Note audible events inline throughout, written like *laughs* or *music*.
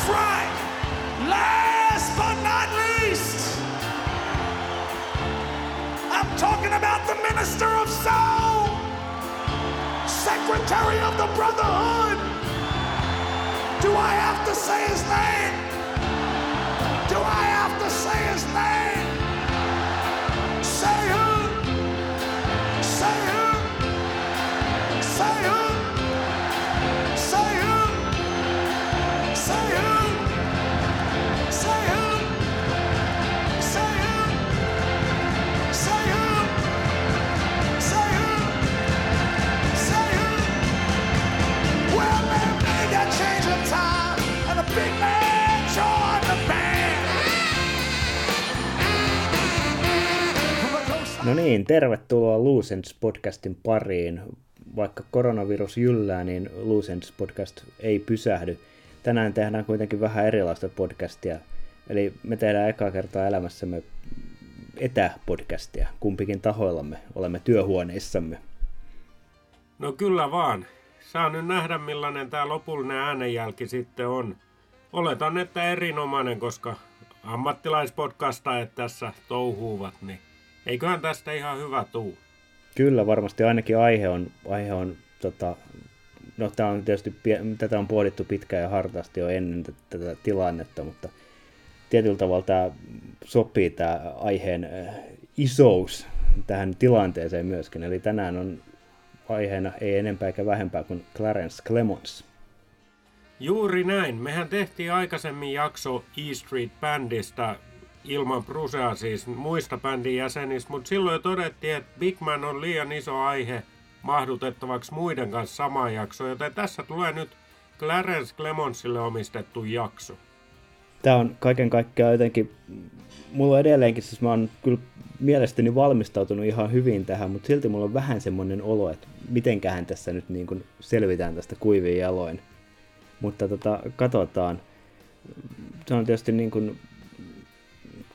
That's right. Last but not least, I'm talking about the minister of soul, secretary of the brotherhood. Do I have to say his name? Do I have to say his name? Say No niin, tervetuloa Lucens podcastin pariin. Vaikka koronavirus jyllää, niin Lucens podcast ei pysähdy. Tänään tehdään kuitenkin vähän erilaista podcastia. Eli me tehdään ekaa kertaa elämässämme etäpodcastia. Kumpikin tahoillamme olemme työhuoneissamme. No kyllä vaan. Saa nyt nähdä millainen tämä lopullinen äänenjälki sitten on. Oletan, että erinomainen, koska ammattilaispodcastajat tässä touhuuvat, niin eiköhän tästä ihan hyvä tuu. Kyllä, varmasti ainakin aihe on, aihe on tota, no tämä on tietysti, tätä on pohdittu pitkään ja hartaasti jo ennen tätä tilannetta, mutta tietyllä tavalla tämä sopii tämä aiheen äh, isous tähän tilanteeseen myöskin. Eli tänään on aiheena ei enempää eikä vähempää kuin Clarence Clemons. Juuri näin. Mehän tehtiin aikaisemmin jakso E Street Bandista ilman Brusea siis muista bändin jäsenistä, mutta silloin jo todettiin, että Big Man on liian iso aihe mahdutettavaksi muiden kanssa samaan jaksoon, joten tässä tulee nyt Clarence Clemonsille omistettu jakso. Tämä on kaiken kaikkiaan jotenkin, mulla on edelleenkin, siis mä oon kyllä mielestäni valmistautunut ihan hyvin tähän, mutta silti mulla on vähän semmoinen olo, että mitenköhän tässä nyt niin kuin selvitään tästä kuivin jaloin. Mutta tota, katsotaan. Se on tietysti niin kuin,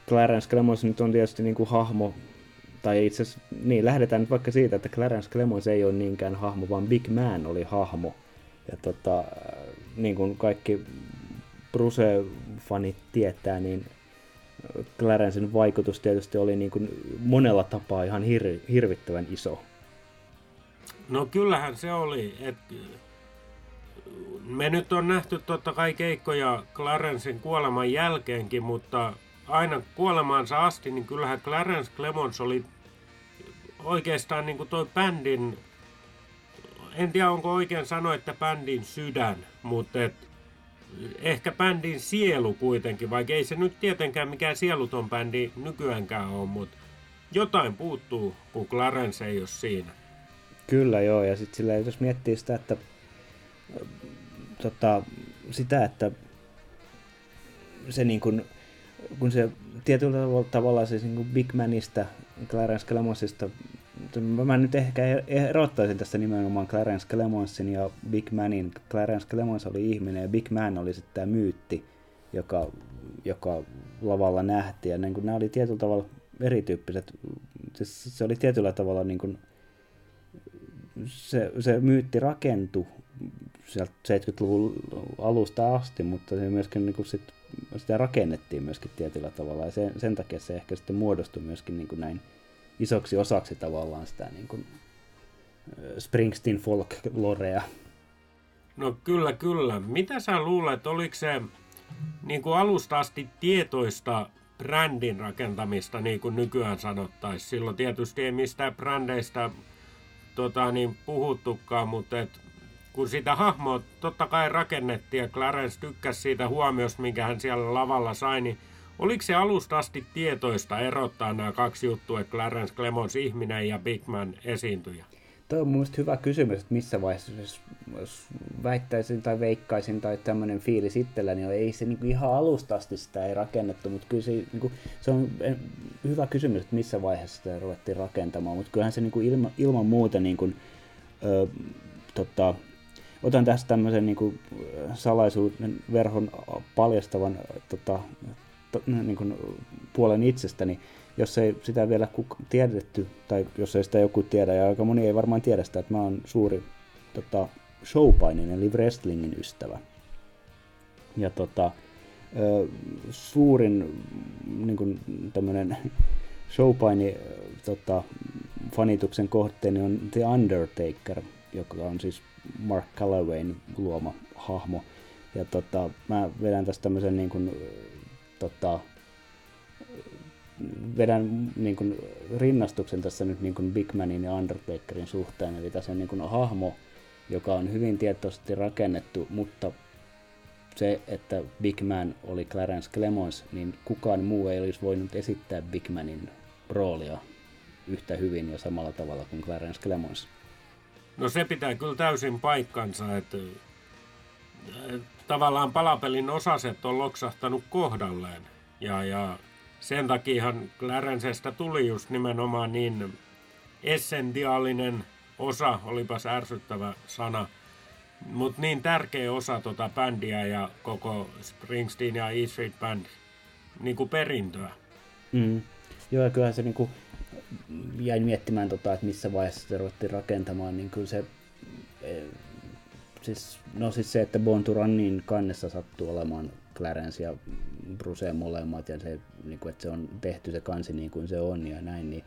Clarence Clemons nyt on tietysti niin kuin hahmo, tai itse asiassa, niin lähdetään nyt vaikka siitä, että Clarence Clemons ei ole niinkään hahmo, vaan Big Man oli hahmo. Ja tota, niin kuin kaikki Bruce-fanit tietää, niin Clarencen vaikutus tietysti oli niin kuin monella tapaa ihan hir- hirvittävän iso. No kyllähän se oli. Et me nyt on nähty totta kai keikkoja Clarencen kuoleman jälkeenkin, mutta aina kuolemaansa asti, niin kyllähän Clarence Clemons oli oikeastaan niin kuin toi bändin, en tiedä onko oikein sanoa, että bändin sydän, mutta et, ehkä bändin sielu kuitenkin, vaikka ei se nyt tietenkään mikään sieluton bändi nykyäänkään ole, mutta jotain puuttuu, kun Clarence ei ole siinä. Kyllä joo, ja sitten silleen, jos miettii sitä, että tota, sitä, että se niin kuin, kun se tietyllä tavalla, siis niin kuin Big Manista, Clarence Clemonsista, mä nyt ehkä erottaisin tässä nimenomaan Clarence Clemonsin ja Big Manin. Clarence Clemons oli ihminen ja Big Man oli sitten tämä myytti, joka, joka lavalla nähtiin. Ja niin kuin nämä oli tietyllä tavalla erityyppiset. Se, se oli tietyllä tavalla niin kuin, se, se myytti rakentui sieltä 70-luvun alusta asti, mutta se myöskin niin kuin sit, sitä rakennettiin myöskin tietyllä tavalla ja sen, sen takia se ehkä sitten muodostui myöskin niin kuin näin isoksi osaksi tavallaan sitä niin kuin Springsteen folk-lorea. No kyllä, kyllä. Mitä sä luulet, oliko se niin kuin alusta asti tietoista brändin rakentamista, niin kuin nykyään sanottaisiin? Silloin tietysti ei mistään brändeistä tota, niin puhuttukaan, mutta et, kun sitä hahmoa totta kai rakennettiin ja Clarence tykkäsi siitä huomiosta, minkä hän siellä lavalla sai, niin oliko se alusta asti tietoista erottaa nämä kaksi juttua, että Clarence Clemons ihminen ja Big Man esiintyjä? Tuo on mun hyvä kysymys, että missä vaiheessa, jos, väittäisin tai veikkaisin tai tämmöinen fiilis itselläni, niin ei se niinku ihan alusta asti sitä ei rakennettu, mutta kyllä se, niinku, se on hyvä kysymys, että missä vaiheessa sitä ruvettiin rakentamaan, mutta kyllähän se niinku ilma, ilman muuta niinku, ö, tota, otan tästä tämmöisen niinku salaisuuden verhon paljastavan tota, to, niin kuin, puolen itsestäni, jos ei sitä vielä tiedetty, tai jos ei sitä joku tiedä, ja aika moni ei varmaan tiedä sitä, että mä oon suuri tota, showpainin, eli wrestlingin ystävä. Ja tota, suurin niin kuin tämmönen showpaini tota, fanituksen kohteeni on The Undertaker, joka on siis Mark Callowayn luoma hahmo. Ja tota, mä vedän tästä tämmöisen niin kuin, tota, vedän niin kuin, rinnastuksen tässä nyt niin kuin Big Manin ja Undertakerin suhteen. Eli tässä on niin kuin, hahmo, joka on hyvin tietoisesti rakennettu, mutta se, että Big Man oli Clarence Clemons, niin kukaan muu ei olisi voinut esittää Big Manin roolia yhtä hyvin ja samalla tavalla kuin Clarence Clemons. No se pitää kyllä täysin paikkansa, että tavallaan palapelin osaset on loksahtanut kohdalleen. Ja, ja sen takiahan Clarencestä tuli just nimenomaan niin essentiaalinen osa, olipas ärsyttävä sana, mutta niin tärkeä osa tota bändiä ja koko Springsteen ja E Street Band niin kuin perintöä. Mm. Joo, ja kyllähän se niin kuin, jäin miettimään, tota, että missä vaiheessa sitä ruvettiin rakentamaan, niin kyllä se, e, siis, no siis se, että Born to Runin kannessa sattuu olemaan Clarence ja Bruce molemmat, ja se, niin kuin, että se on tehty se kansi niin kuin se on ja näin, niin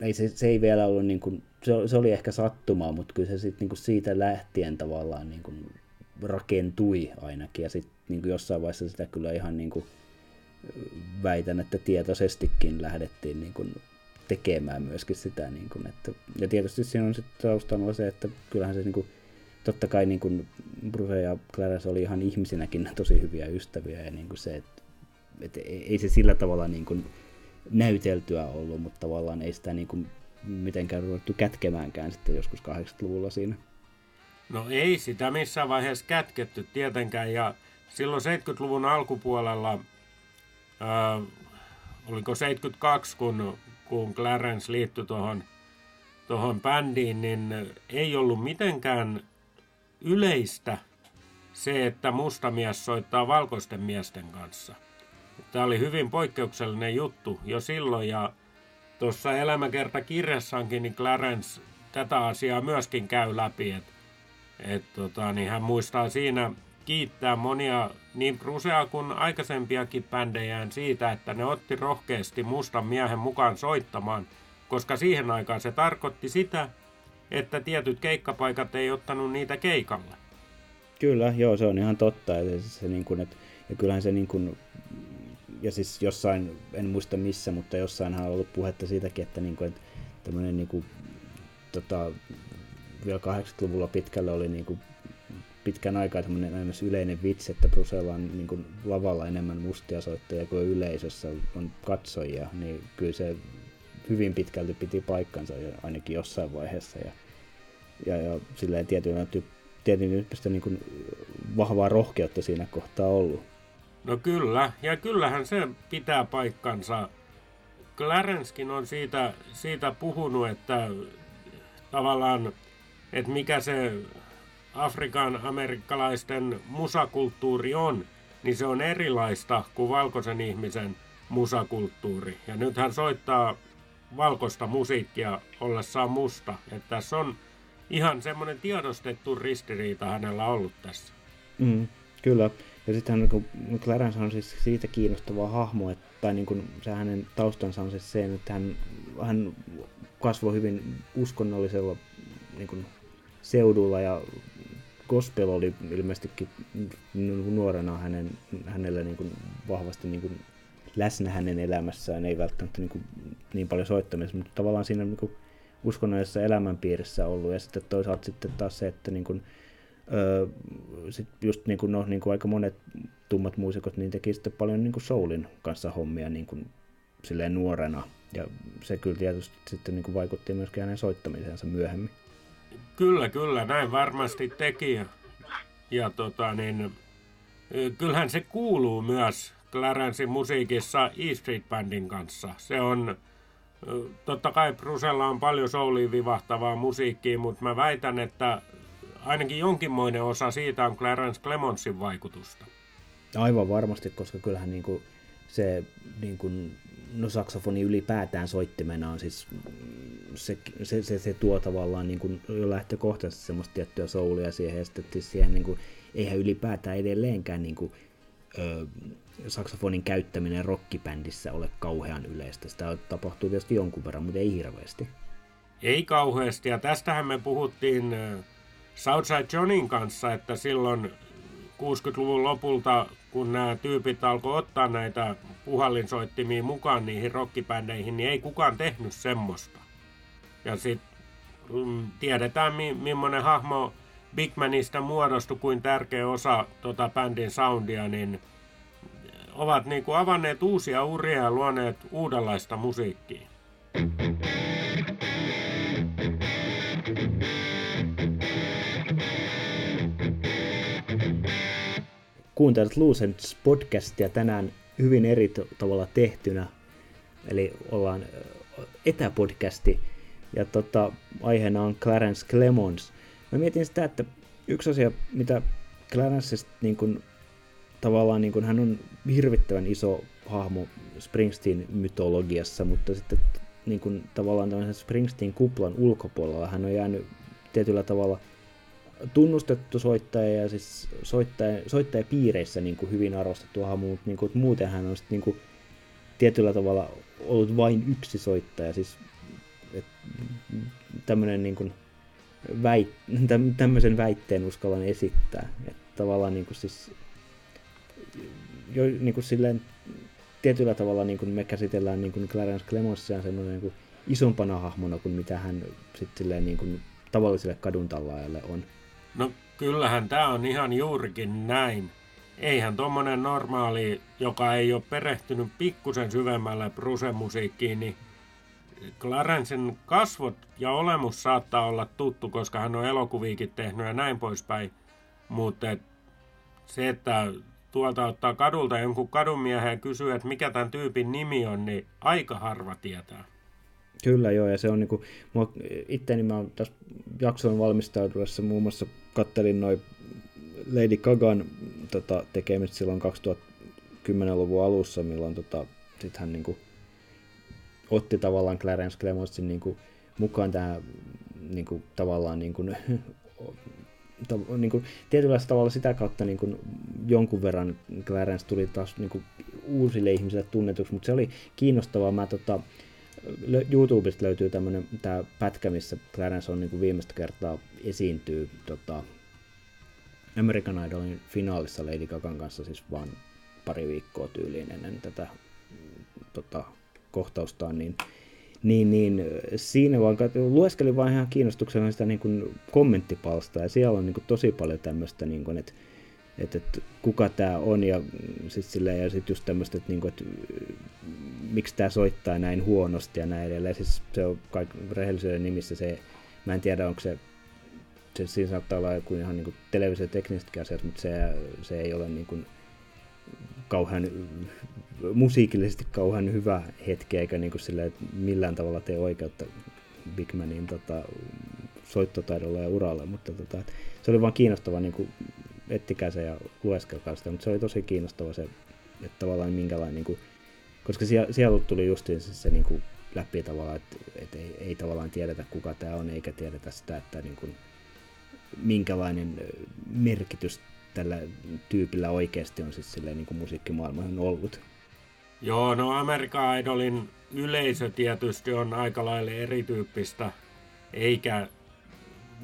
ei se, se ei vielä ollut, niin kuin, se, se oli ehkä sattumaa, mutta kyllä se sit, niin kuin siitä lähtien tavallaan niin kuin rakentui ainakin, ja sitten niin kuin jossain vaiheessa sitä kyllä ihan niin kuin, väitän, että tietoisestikin lähdettiin niin kuin tekemään myöskin sitä. Niin kuin, että, ja tietysti siinä on sitten taustalla se, että kyllähän se niin kuin, totta kai niin kuin Bruce ja Clarence oli ihan ihmisinäkin tosi hyviä ystäviä ja niin kuin se, että, että ei se sillä tavalla niin kuin näyteltyä ollut, mutta tavallaan ei sitä niin kuin mitenkään ruvettu kätkemäänkään sitten joskus 80-luvulla siinä. No ei sitä missään vaiheessa kätketty tietenkään ja silloin 70-luvun alkupuolella äh, oliko 72, kun, kun Clarence liittyi tuohon tuohon bändiin, niin ei ollut mitenkään yleistä se, että musta mies soittaa valkoisten miesten kanssa. Tämä oli hyvin poikkeuksellinen juttu jo silloin ja tuossa elämäkertakirjassaankin niin Clarence tätä asiaa myöskin käy läpi, että et, tota, niin hän muistaa siinä kiittää monia niin Brusea kuin aikaisempiakin bändejään siitä, että ne otti rohkeasti mustan miehen mukaan soittamaan, koska siihen aikaan se tarkoitti sitä, että tietyt keikkapaikat ei ottanut niitä keikalle. Kyllä, joo, se on ihan totta. Että se, niin kuin, että, ja kyllähän se niin kuin, ja siis jossain, en muista missä, mutta jossainhan on ollut puhetta siitäkin, että, niin kuin, että tämmöinen niin kuin, tota, vielä 80-luvulla pitkälle oli niin kuin pitkän aikaa tämmöinen yleinen vitsi, että Brusella on niin kuin lavalla enemmän mustia soittajia kuin yleisössä on katsojia, niin kyllä se hyvin pitkälti piti paikkansa ainakin jossain vaiheessa. Ja, ja, ja silleen tietyn, tietyn niin kuin vahvaa rohkeutta siinä kohtaa ollut. No kyllä, ja kyllähän se pitää paikkansa. Clarenskin on siitä, siitä puhunut, että tavallaan, että mikä se Afrikan amerikkalaisten musakulttuuri on, niin se on erilaista kuin valkoisen ihmisen musakulttuuri. Ja nyt hän soittaa valkoista musiikkia ollessaan musta. Että tässä on ihan semmoinen tiedostettu ristiriita hänellä ollut tässä. Mm, kyllä. Ja sitten hän, niin Clarence on siis siitä kiinnostava hahmo, että, tai niin kuin, se hänen taustansa on siis se, että hän, hän kasvoi hyvin uskonnollisella niin kuin, seudulla ja gospel oli ilmeisestikin nuorena hänen, hänellä niin kuin vahvasti niin kuin läsnä hänen elämässään, ei välttämättä niin, kuin niin paljon soittamisessa, mutta tavallaan siinä niin kuin uskonnollisessa elämänpiirissä ollut. Ja sitten toisaalta sitten taas se, että niin kuin, öö, sit just niin kuin, no, niin kuin aika monet tummat muusikot, niin teki sitten paljon niin kuin soulin kanssa hommia niin kuin, silleen nuorena. Ja se kyllä tietysti sitten niin kuin vaikutti myöskin hänen soittamiseensa myöhemmin. Kyllä, kyllä, näin varmasti teki. Ja tota, niin, kyllähän se kuuluu myös Clarencein musiikissa E Street Bandin kanssa. Se on, totta kai Brusella on paljon souliin vivahtavaa musiikkia, mutta mä väitän, että ainakin jonkinmoinen osa siitä on Clarence Clemonsin vaikutusta. Aivan varmasti, koska kyllähän niin kuin se niin kuin, no saksofoni ylipäätään soittimena on siis se, se, se, se tuo tavallaan niin kuin jo lähtökohtaisesti semmoista tiettyä soulia siihen, ja sitten siihen niin kuin, eihän ylipäätään edelleenkään niin kuin, ö, saksofonin käyttäminen rockibändissä ole kauhean yleistä. Sitä tapahtuu tietysti jonkun verran, mutta ei hirveästi. Ei kauheasti, ja tästähän me puhuttiin Southside Johnin kanssa, että silloin 60-luvun lopulta, kun nämä tyypit alkoi ottaa näitä puhallinsoittimia mukaan niihin rockibändeihin, niin ei kukaan tehnyt semmoista. Ja sitten mm, tiedetään, mi- millainen hahmo Bigmanista muodostui kuin tärkeä osa tota bändin soundia, niin ovat niin kuin avanneet uusia uria ja luoneet uudenlaista musiikkia. Kuuntelet Lucents podcastia tänään hyvin eri tavalla tehtynä, eli ollaan etäpodcasti, ja tota, aiheena on Clarence Clemons. Mä mietin sitä, että yksi asia, mitä Clarencesta niin kun, tavallaan niin kun, hän on hirvittävän iso hahmo Springsteen-mytologiassa, mutta sitten niin kun, tavallaan tämmöisen Springsteen-kuplan ulkopuolella hän on jäänyt tietyllä tavalla tunnustettu soittaja ja siis soittaja, soittajapiireissä niin kuin hyvin arvostettu hahmo, mutta niin kuin, muuten hän on sitten niin kuin, tietyllä tavalla ollut vain yksi soittaja, siis tämmöinen niin kuin, väit, tämmöisen väitteen uskallan esittää, että tavallaan niin kuin siis jo, niin kuin silleen, tietyllä tavalla niin kuin me käsitellään niin kuin Clarence Clemonsia semmoinen niin kuin isompana hahmona kuin mitä hän sitten niin kuin tavalliselle kaduntallaajalle on. No kyllähän tämä on ihan juurikin näin. Eihän tuommoinen normaali, joka ei ole perehtynyt pikkusen syvemmälle Bruse-musiikkiin, niin Clarencen kasvot ja olemus saattaa olla tuttu, koska hän on elokuviikin tehnyt ja näin poispäin. Mutta se, että tuolta ottaa kadulta jonkun kadunmiehen ja kysyy, että mikä tämän tyypin nimi on, niin aika harva tietää. Kyllä joo, ja se on niinku, mua itteni mä tässä jakson valmistautuessa muun muassa kattelin noin Lady Gagan tota, tekemistä silloin 2010-luvun alussa, milloin tota, sit hän niinku, otti tavallaan Clarence Clemonsin niinku, mukaan tähän niinku, tavallaan niinku, *laughs* ta, niinku, tietyllä tavalla sitä kautta niinku, jonkun verran Clarence tuli taas niinku, uusille ihmisille tunnetuksi, mutta se oli kiinnostavaa. Mä tota, YouTubesta löytyy tämmönen tää pätkä, missä Clarence on niinku viimeistä kertaa esiintyy tota, American Idolin finaalissa Lady Gagan kanssa siis vaan pari viikkoa tyyliin ennen tätä tota, kohtaustaan, niin, niin, niin siinä vaan lueskelin vaan ihan kiinnostuksena sitä niin kuin kommenttipalsta ja siellä on niin kuin tosi paljon tämmöistä, niin kuin, että että, että kuka tämä on ja sitten ja sit just tämmöistä, että, niinku, että miksi tämä soittaa näin huonosti ja näin edelleen. Siis se on kaik, rehellisyyden nimissä se, mä en tiedä onko se, se siinä saattaa olla joku ihan niin televisioteknisetkin asiat, mutta se, se ei ole niin kuin, kauhean musiikillisesti kauhean hyvä hetki, eikä niin kuin sille, millään tavalla tee oikeutta Big Manin tota, soittotaidolla ja uralla, mutta tota, se oli vaan kiinnostava niin kuin, ettikää se ja lueskelkaa sitä, mutta se oli tosi kiinnostava se, että tavallaan minkälainen, niin kuin, koska siellä, tuli justiin se, se niin kuin läpi tavallaan, että, että ei, ei tavallaan tiedetä kuka tämä on, eikä tiedetä sitä, että niin kuin, minkälainen merkitys tällä tyypillä oikeasti on siis silleen, niin kuin musiikkimaailmaan ollut. Joo, no Amerikan Idolin yleisö tietysti on aika lailla erityyppistä, eikä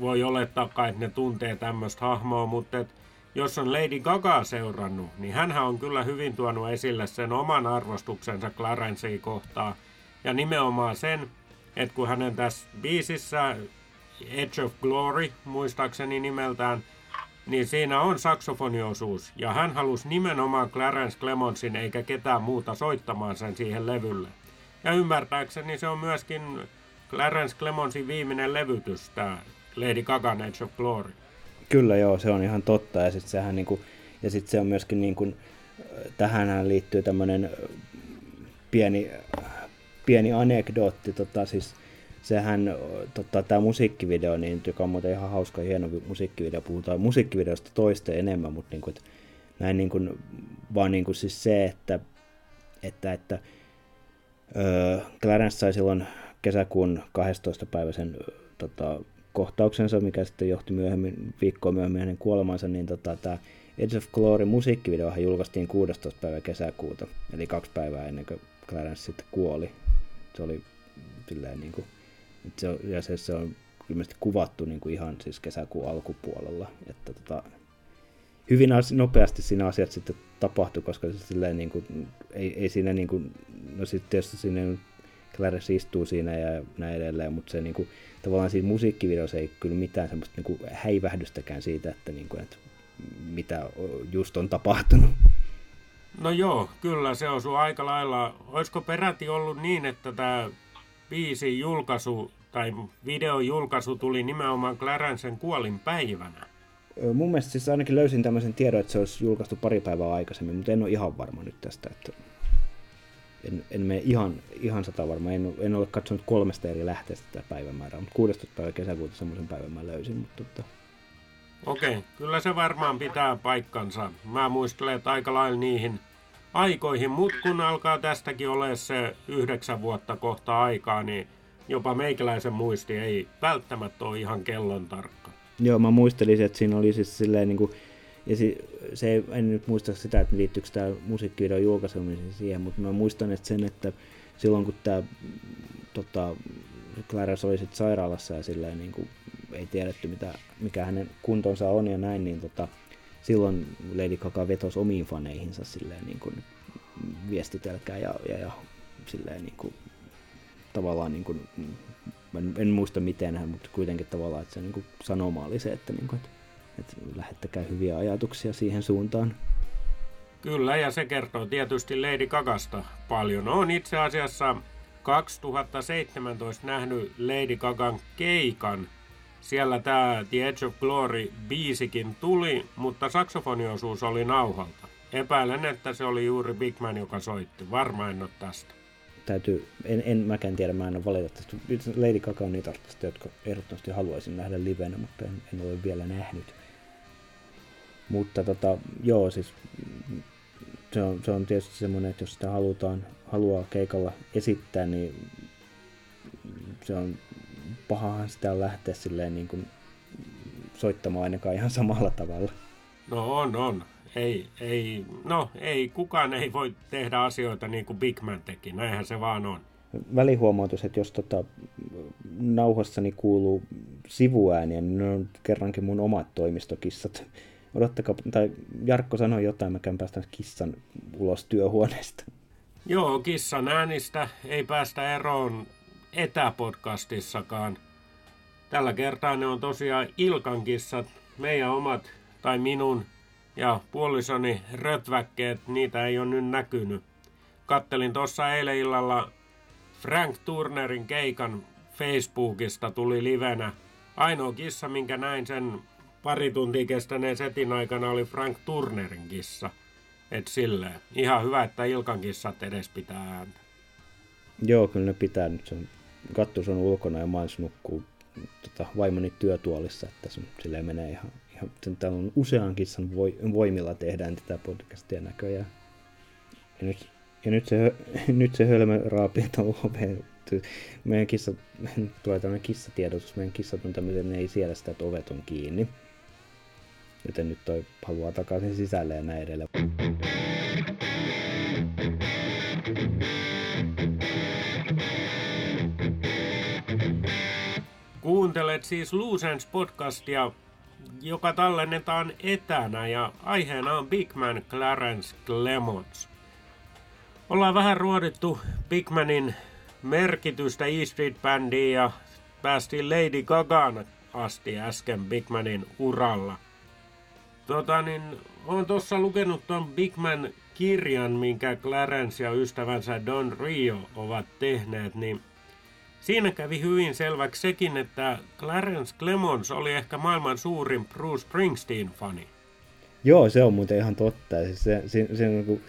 voi olettaa, että ne tuntee tämmöistä hahmoa, mutta et jos on Lady Gaga seurannut, niin hän on kyllä hyvin tuonut esille sen oman arvostuksensa Clarencea kohtaan. Ja nimenomaan sen, että kun hänen tässä biisissä Edge of Glory, muistaakseni nimeltään, niin siinä on saksofoniosuus. Ja hän halusi nimenomaan Clarence Clemonsin eikä ketään muuta soittamaan sen siihen levylle. Ja ymmärtääkseni se on myöskin Clarence Clemonsin viimeinen levytys, tämä Lady Gaga Edge of Glory. Kyllä joo, se on ihan totta. Ja sitten sehän niinku, ja sit se on myöskin niinku, tähän liittyy tämmöinen pieni, pieni anekdootti, tota, siis sehän, tota, tämä musiikkivideo, niin, joka on muuten ihan hauska hieno musiikkivideo, puhutaan musiikkivideosta toista enemmän, mutta niin kuin, näin niin kuin, vaan niin kuin siis se, että, että, että öö, Clarence sai silloin kesäkuun 12. päivä sen tota, kohtauksensa, mikä sitten johti myöhemmin, viikkoa myöhemmin hänen kuolemansa, niin tota, tämä Edge of Glory musiikkivideohan julkaistiin 16. päivä kesäkuuta, eli kaksi päivää ennen kuin Clarence sitten kuoli. Se oli silleen niin kuin, se on, ja se, se on ilmeisesti kuvattu niin kuin ihan siis kesäkuun alkupuolella, että tota, hyvin nopeasti siinä asiat sitten tapahtui, koska se silleen niin kuin, ei, ei siinä niin kuin, no sitten tietysti siinä Clarence istuu siinä ja näin edelleen, mutta se niin kuin, tavallaan siinä musiikkivideossa ei kyllä mitään semmoista niin kuin häivähdystäkään siitä, että, niin kuin, että mitä just on tapahtunut. No joo, kyllä se osuu aika lailla. Olisiko peräti ollut niin, että tämä biisin julkaisu tai videon julkaisu tuli nimenomaan Clarencen kuolin päivänä? Mun mielestä siis ainakin löysin tämmöisen tiedon, että se olisi julkaistu pari päivää aikaisemmin, mutta en ole ihan varma nyt tästä. Että en, en mene ihan, ihan sata varma. En, en ole katsonut kolmesta eri lähteestä tätä päivämäärää, mutta 16. päivä kesäkuuta semmoisen päivän mä löysin. Mutta, tota... Okei, kyllä se varmaan pitää paikkansa. Mä muistelen, että aika lailla niihin aikoihin, mutta kun alkaa tästäkin ole se yhdeksän vuotta kohta aikaa, niin jopa meikäläisen muisti ei välttämättä ole ihan kellon tarkka. Joo, mä muistelin, että siinä oli siis silleen niin kuin, ja se, se, en nyt muista sitä, että liittyykö tämä musiikkivideon julkaiseminen siihen, mutta mä muistan että sen, että silloin kun tämä tota, Clarence oli sitten sairaalassa ja silleen niin kuin, ei tiedetty mitä, mikä hänen kuntonsa on ja näin, niin tota, silloin Lady Gaga vetosi omiin faneihinsa silleen niin kuin, viestitelkää ja, ja, ja silleen niin kuin, tavallaan niin kuin, en, en muista miten mutta kuitenkin tavallaan, että se niin kuin sanoma oli se, että, niin kuin, että, että lähettäkää hyviä ajatuksia siihen suuntaan. Kyllä, ja se kertoo tietysti Lady Gagasta paljon. On itse asiassa 2017 nähnyt Lady Gagan keikan. Siellä tämä The Edge of Glory biisikin tuli, mutta saksofoniosuus oli nauhalta. Epäilen, että se oli juuri Big Man, joka soitti. Varmaan en ole tästä täytyy, en, en mäkään tiedä, mä en ole valitettavasti, Lady Gaga on niitä artisteja, jotka ehdottomasti haluaisin nähdä livenä, mutta en, en ole vielä nähnyt. Mutta tota, joo, siis se on, se on tietysti semmoinen, että jos sitä halutaan, haluaa keikalla esittää, niin se on pahahan sitä lähteä silleen niin kuin soittamaan ainakaan ihan samalla tavalla. No on, on ei, ei, no ei, kukaan ei voi tehdä asioita niin kuin Big Man teki, näinhän se vaan on. Välihuomautus, että jos tota, nauhassani kuuluu sivuääniä, niin ne on kerrankin mun omat toimistokissat. Odottakaa, tai Jarkko sanoi jotain, mä käyn päästä kissan ulos työhuoneesta. Joo, kissan äänistä ei päästä eroon etäpodcastissakaan. Tällä kertaa ne on tosiaan Ilkan kissat, meidän omat tai minun ja puolisoni rötväkkeet, niitä ei ole nyt näkynyt. Kattelin tuossa eilen illalla Frank Turnerin keikan Facebookista tuli livenä. Ainoa kissa, minkä näin sen pari tuntia kestäneen setin aikana, oli Frank Turnerin kissa. Et silleen. Ihan hyvä, että Ilkan kissat edes pitää ääntä. Joo, kyllä ne pitää nyt sen. Kattus on ulkona ja Miles nukkuu tota, vaimoni työtuolissa, että se silleen menee ihan ihan, täällä on usean kissan voimilla tehdään tätä podcastia näköjään. Ja nyt, ja nyt se, *laughs* nyt se hölmö raapii tuon oveen. Meidän kissa, tulee tämmöinen kissatiedotus, meidän kissat on tämmöinen, ne ei siedä sitä, että ovet on kiinni. Joten nyt toi haluaa takaisin sisälle ja näin edelleen. Kuuntelet siis Loosens podcastia joka tallennetaan etänä ja aiheena on Big Man Clarence Clemons. Ollaan vähän ruodittu Big Manin merkitystä E Street Bandiin ja päästiin Lady Gagaan asti äsken Big Manin uralla. Tota niin, olen tuossa lukenut ton Big Man kirjan, minkä Clarence ja ystävänsä Don Rio ovat tehneet, niin Siinä kävi hyvin selväksi sekin, että Clarence Clemons oli ehkä maailman suurin Bruce Springsteen-fani. Joo, se on muuten ihan totta. Se, se, se, se, niin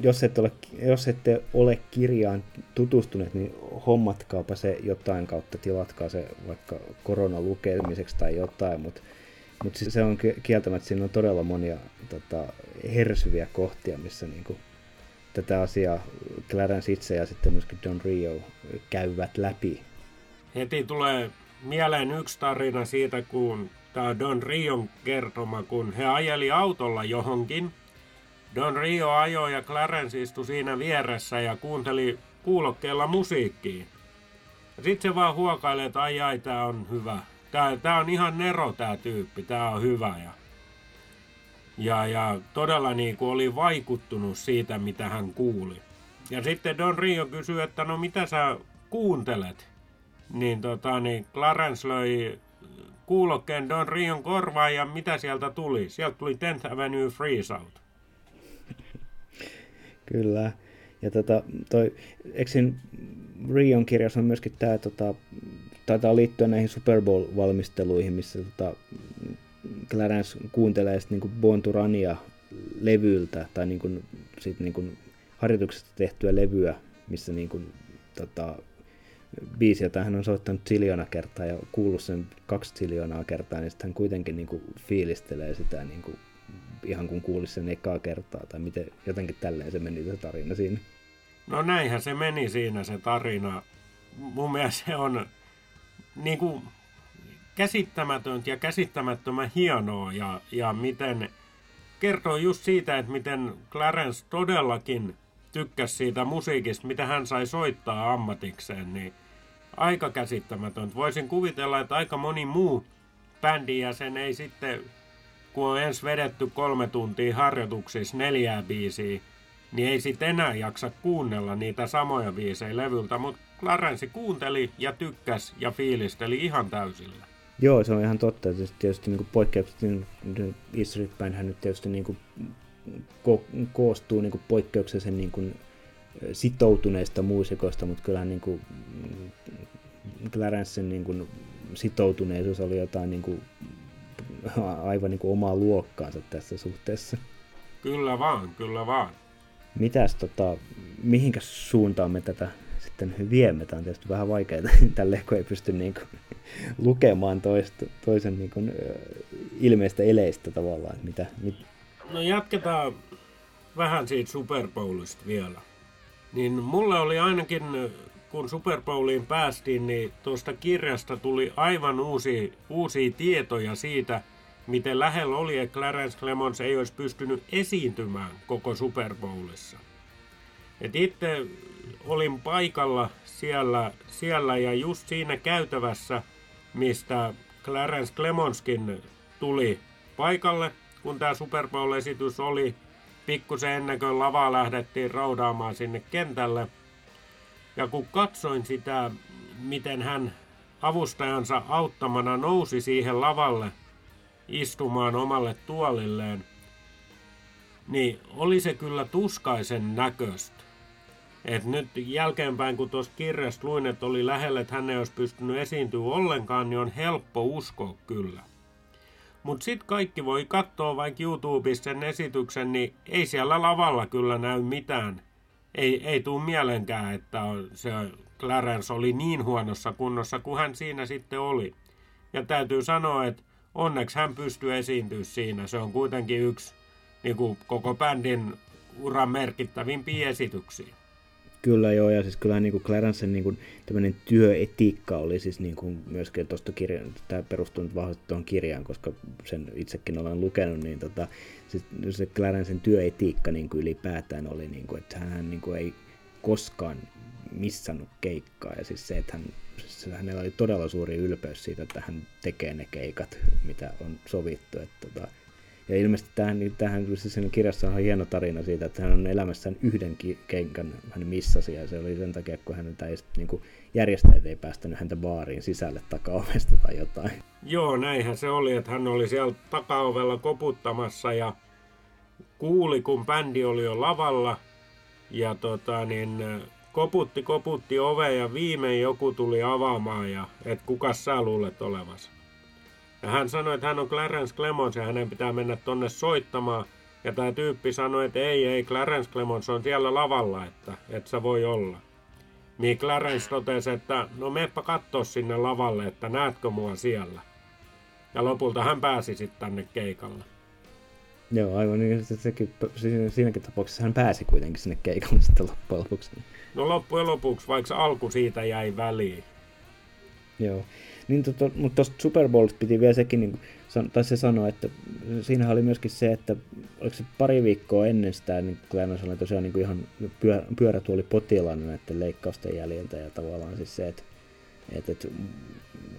jos, et ole, jos ette ole kirjaan tutustuneet, niin hommatkaapa se jotain kautta, tilatkaa se vaikka korona lukemiseksi tai jotain, mutta mut se on kieltämättä, siinä on todella monia tota, hersyviä kohtia, missä niinku, tätä asiaa Clarence itse ja sitten myöskin John Rio käyvät läpi heti tulee mieleen yksi tarina siitä, kun tämä Don Rion kertoma, kun he ajeli autolla johonkin. Don Rio ajoi ja Clarence istui siinä vieressä ja kuunteli kuulokkeella musiikkiin. Sitten se vaan huokailee, että ai ai, tää on hyvä. Tää, tää on ihan nero tää tyyppi, tää on hyvä. Ja, ja, ja todella niin kuin oli vaikuttunut siitä, mitä hän kuuli. Ja sitten Don Rio kysyi, että no mitä sä kuuntelet? Niin, tota, niin Clarence löi kuulokkeen Don Rion korvaan ja mitä sieltä tuli? Sieltä tuli 10th Avenue Freeze Out. *laughs* Kyllä. Ja tota, toi, eikö Rion kirjassa on myöskin tämä, tota, taitaa liittyä näihin Super Bowl-valmisteluihin, missä tota, Clarence kuuntelee sit niinku Born to Runia levyltä tai niinku, sit niinku harjoituksesta tehtyä levyä, missä niinku, tota, biisi, jota hän on soittanut siljona kertaa ja kuullut sen kaksi siljoonaa kertaa, niin sitten hän kuitenkin niinku fiilistelee sitä niinku, ihan kun kuulisi sen ekaa kertaa, tai miten jotenkin tälleen se meni se tarina siinä. No näinhän se meni siinä se tarina. Mun mielestä se on niin kuin käsittämätöntä ja käsittämättömän hienoa ja, ja miten kertoo just siitä, että miten Clarence todellakin tykkäsi siitä musiikista, mitä hän sai soittaa ammatikseen, niin aika käsittämätöntä. Voisin kuvitella, että aika moni muu bändin jäsen ei sitten, kun on ensin vedetty kolme tuntia harjoituksissa neljää biisiä, niin ei sitten enää jaksa kuunnella niitä samoja biisejä levyltä, mutta Clarence kuunteli ja tykkäs ja fiilisteli ihan täysillä. Joo, se on ihan totta. Tietysti, niin poikkeukset, niin East Street Bandhän nyt tietysti niin kuin, ko- koostuu niin kuin poikkeuksellisen niin kuin, sitoutuneista muusikoista, mutta kyllähän niin kuin, Clarencen niin kuin, sitoutuneisuus oli jotain niin kuin, aivan niin kuin omaa luokkaansa tässä suhteessa. Kyllä vaan, kyllä vaan. Mitäs tota, mihinkä suuntaan me tätä sitten viemme? Tämä on tietysti vähän vaikeaa *laughs* tälle, kun ei pysty niin kuin, *laughs* lukemaan toista, toisen niin kuin, ilmeistä eleistä tavallaan. Mitä, mit... No jatketaan vähän siitä Super Bowlista vielä. Niin mulle oli ainakin, kun Super Bowliin päästiin, niin tuosta kirjasta tuli aivan uusia, uusia tietoja siitä, miten lähellä oli, että Clarence Clemons ei olisi pystynyt esiintymään koko Super Bowlissa. Et itse olin paikalla siellä, siellä ja just siinä käytävässä, mistä Clarence Clemonskin tuli paikalle, kun tämä Super Bowl-esitys oli pikkusen ennen kuin lavaa lähdettiin roudaamaan sinne kentälle. Ja kun katsoin sitä, miten hän avustajansa auttamana nousi siihen lavalle istumaan omalle tuolilleen, niin oli se kyllä tuskaisen näköistä. Et nyt jälkeenpäin, kun tuosta kirjasta luin, että oli lähellä, että hän ei olisi pystynyt esiintyä ollenkaan, niin on helppo uskoa kyllä. Mutta sitten kaikki voi katsoa vaikka YouTubessa sen esityksen, niin ei siellä lavalla kyllä näy mitään. Ei, ei tule mielenkään, että se Clarence oli niin huonossa kunnossa kuin hän siinä sitten oli. Ja täytyy sanoa, että onneksi hän pystyy esiintyä siinä. Se on kuitenkin yksi niin kuin koko bändin uran merkittävimpiä esityksiä. Kyllä joo, ja siis kyllähän niin Clarencen niin tämmöinen työetiikka oli siis niin kuin myöskin tuosta kirjan, tämä perustuu nyt vahvasti tuohon kirjaan, koska sen itsekin olen lukenut, niin tota, siis se Clarencen työetiikka niin kuin ylipäätään oli, niin kuin, että hän niin kuin ei koskaan missannut keikkaa, ja siis se, että hän, siis hänellä oli todella suuri ylpeys siitä, että hän tekee ne keikat, mitä on sovittu, että tota, ja ilmeisesti tähän, niin tähän siis kirjassa on hieno tarina siitä, että hän on elämässään yhden kenkan hän missasi ja se oli sen takia, kun hän ei niin kuin järjestäjät ei päästänyt häntä baariin sisälle takaovesta tai jotain. Joo, näinhän se oli, että hän oli siellä takaovella koputtamassa ja kuuli, kun bändi oli jo lavalla ja tota, niin, koputti, koputti ove ja viimein joku tuli avaamaan ja että kuka sä luulet olevasi. Ja hän sanoi, että hän on Clarence Clemons ja hänen pitää mennä tonne soittamaan. Ja tämä tyyppi sanoi, että ei, ei, Clarence Clemons on siellä lavalla, että et sä voi olla. Niin Clarence totesi, että no meppä kattoo sinne lavalle, että näetkö mua siellä. Ja lopulta hän pääsi sitten tänne keikalle. Joo, aivan niin. Sekin, siinäkin tapauksessa hän pääsi kuitenkin sinne keikalle sitten loppujen lopuksi. No loppujen lopuksi, vaikka alku siitä jäi väliin. Joo. Niin, tota, mutta tuosta Super Bowlista piti vielä sekin, niin tai se sanoi, että siinä oli myöskin se, että oliko se pari viikkoa ennen sitä, niin Clarence oli tosiaan niin kuin ihan pyörä, pyörätuoli potilaana näiden leikkausten jäljiltä ja tavallaan siis se, että, että, että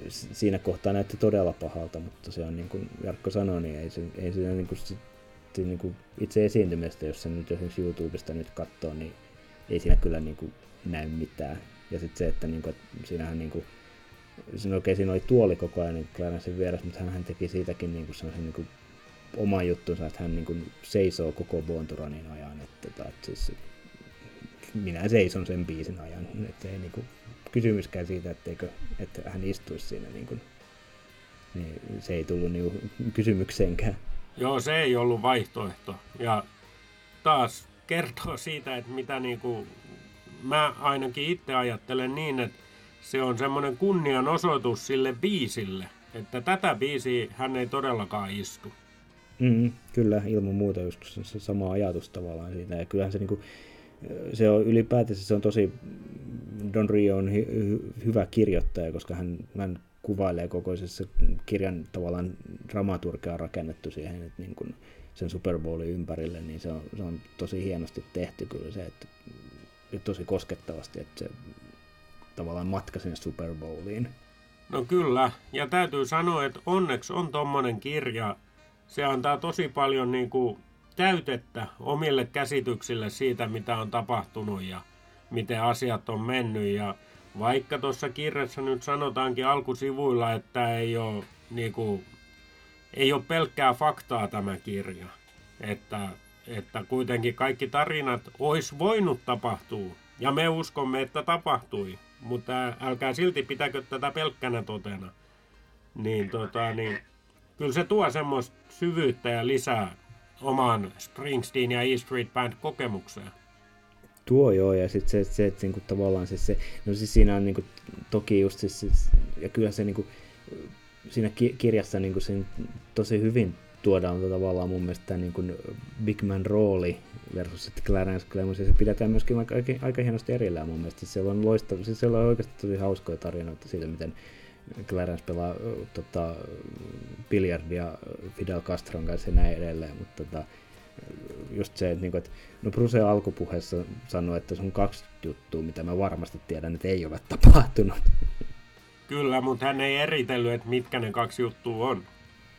siinä kohtaa näytti todella pahalta, mutta se on niin kuin Jarkko sanoi, niin ei se, ei se niin kuin, se, niin kuin itse esiintymistä, jos se nyt esimerkiksi YouTubesta nyt katsoo, niin ei siinä kyllä niin kuin näy mitään. Ja sitten se, että, niin kuin, että siinähän niin kuin, siinä okei, siinä oli tuoli koko ajan niin Clarencen vieressä, mutta hän teki siitäkin niin kuin sellaisen niin kuin oman juttunsa, että hän niin kuin seisoo koko Bonturanin ajan. Että, että, että siis, minä seison sen biisin ajan. Että ei niin kuin, kysymyskään siitä, etteikö, että hän istuisi siinä. Niin kuin, niin se ei tullut niin kysymykseenkään. Joo, se ei ollut vaihtoehto. Ja taas kertoo siitä, että mitä niin kuin, mä ainakin itse ajattelen niin, että se on semmoinen kunnianosoitus sille biisille, että tätä biisiä hän ei todellakaan istu. Mm, kyllä, ilman muuta just se sama ajatus tavallaan siitä. Ja kyllähän se, niin kuin, se on ylipäätänsä se on tosi, Don Rio on hy, hy, hyvä kirjoittaja, koska hän, hän kuvailee kokoisessa kirjan tavallaan dramaturgia rakennettu siihen, että niin kuin sen Super Bowlin ympärille, niin se on, se on tosi hienosti tehty kyllä se, että tosi koskettavasti, että se tavallaan matka sinne Super Bowliin. No kyllä, ja täytyy sanoa, että onneksi on tommonen kirja. Se antaa tosi paljon niin kuin täytettä omille käsityksille siitä, mitä on tapahtunut ja miten asiat on mennyt. Ja vaikka tuossa kirjassa nyt sanotaankin alkusivuilla, että ei ole, niin kuin, ei ole pelkkää faktaa tämä kirja, että, että kuitenkin kaikki tarinat olisi voinut tapahtua, ja me uskomme, että tapahtui, mutta älkää silti pitäkö tätä pelkkänä totena. Niin, tota, niin kyllä se tuo semmoista syvyyttä ja lisää omaan Springsteen ja E Street Band kokemukseen. Tuo joo, ja sitten se, se että niinku, tavallaan se, se, no siis siinä on niinku, toki just siis, siis ja kyllä se niinku, siinä ki- kirjassa niinku, siinä tosi hyvin tuodaan tavallaan mun mielestä niin kuin Big Man rooli versus sitten Clarence Clemens, ja se pidetään myöskin aika, aika hienosti erillään mun mielestä. Siellä on loistava, siis siellä on oikeasti tosi hauskoja tarinoita siitä, miten Clarence pelaa tota, biljardia Fidel Castron kanssa ja näin edelleen, mutta tota, just se, että, niin kuin, että no Bruce alkupuheessa sanoi, että se on kaksi juttua, mitä mä varmasti tiedän, että ei ole tapahtunut. Kyllä, mutta hän ei eritellyt, että mitkä ne kaksi juttua on.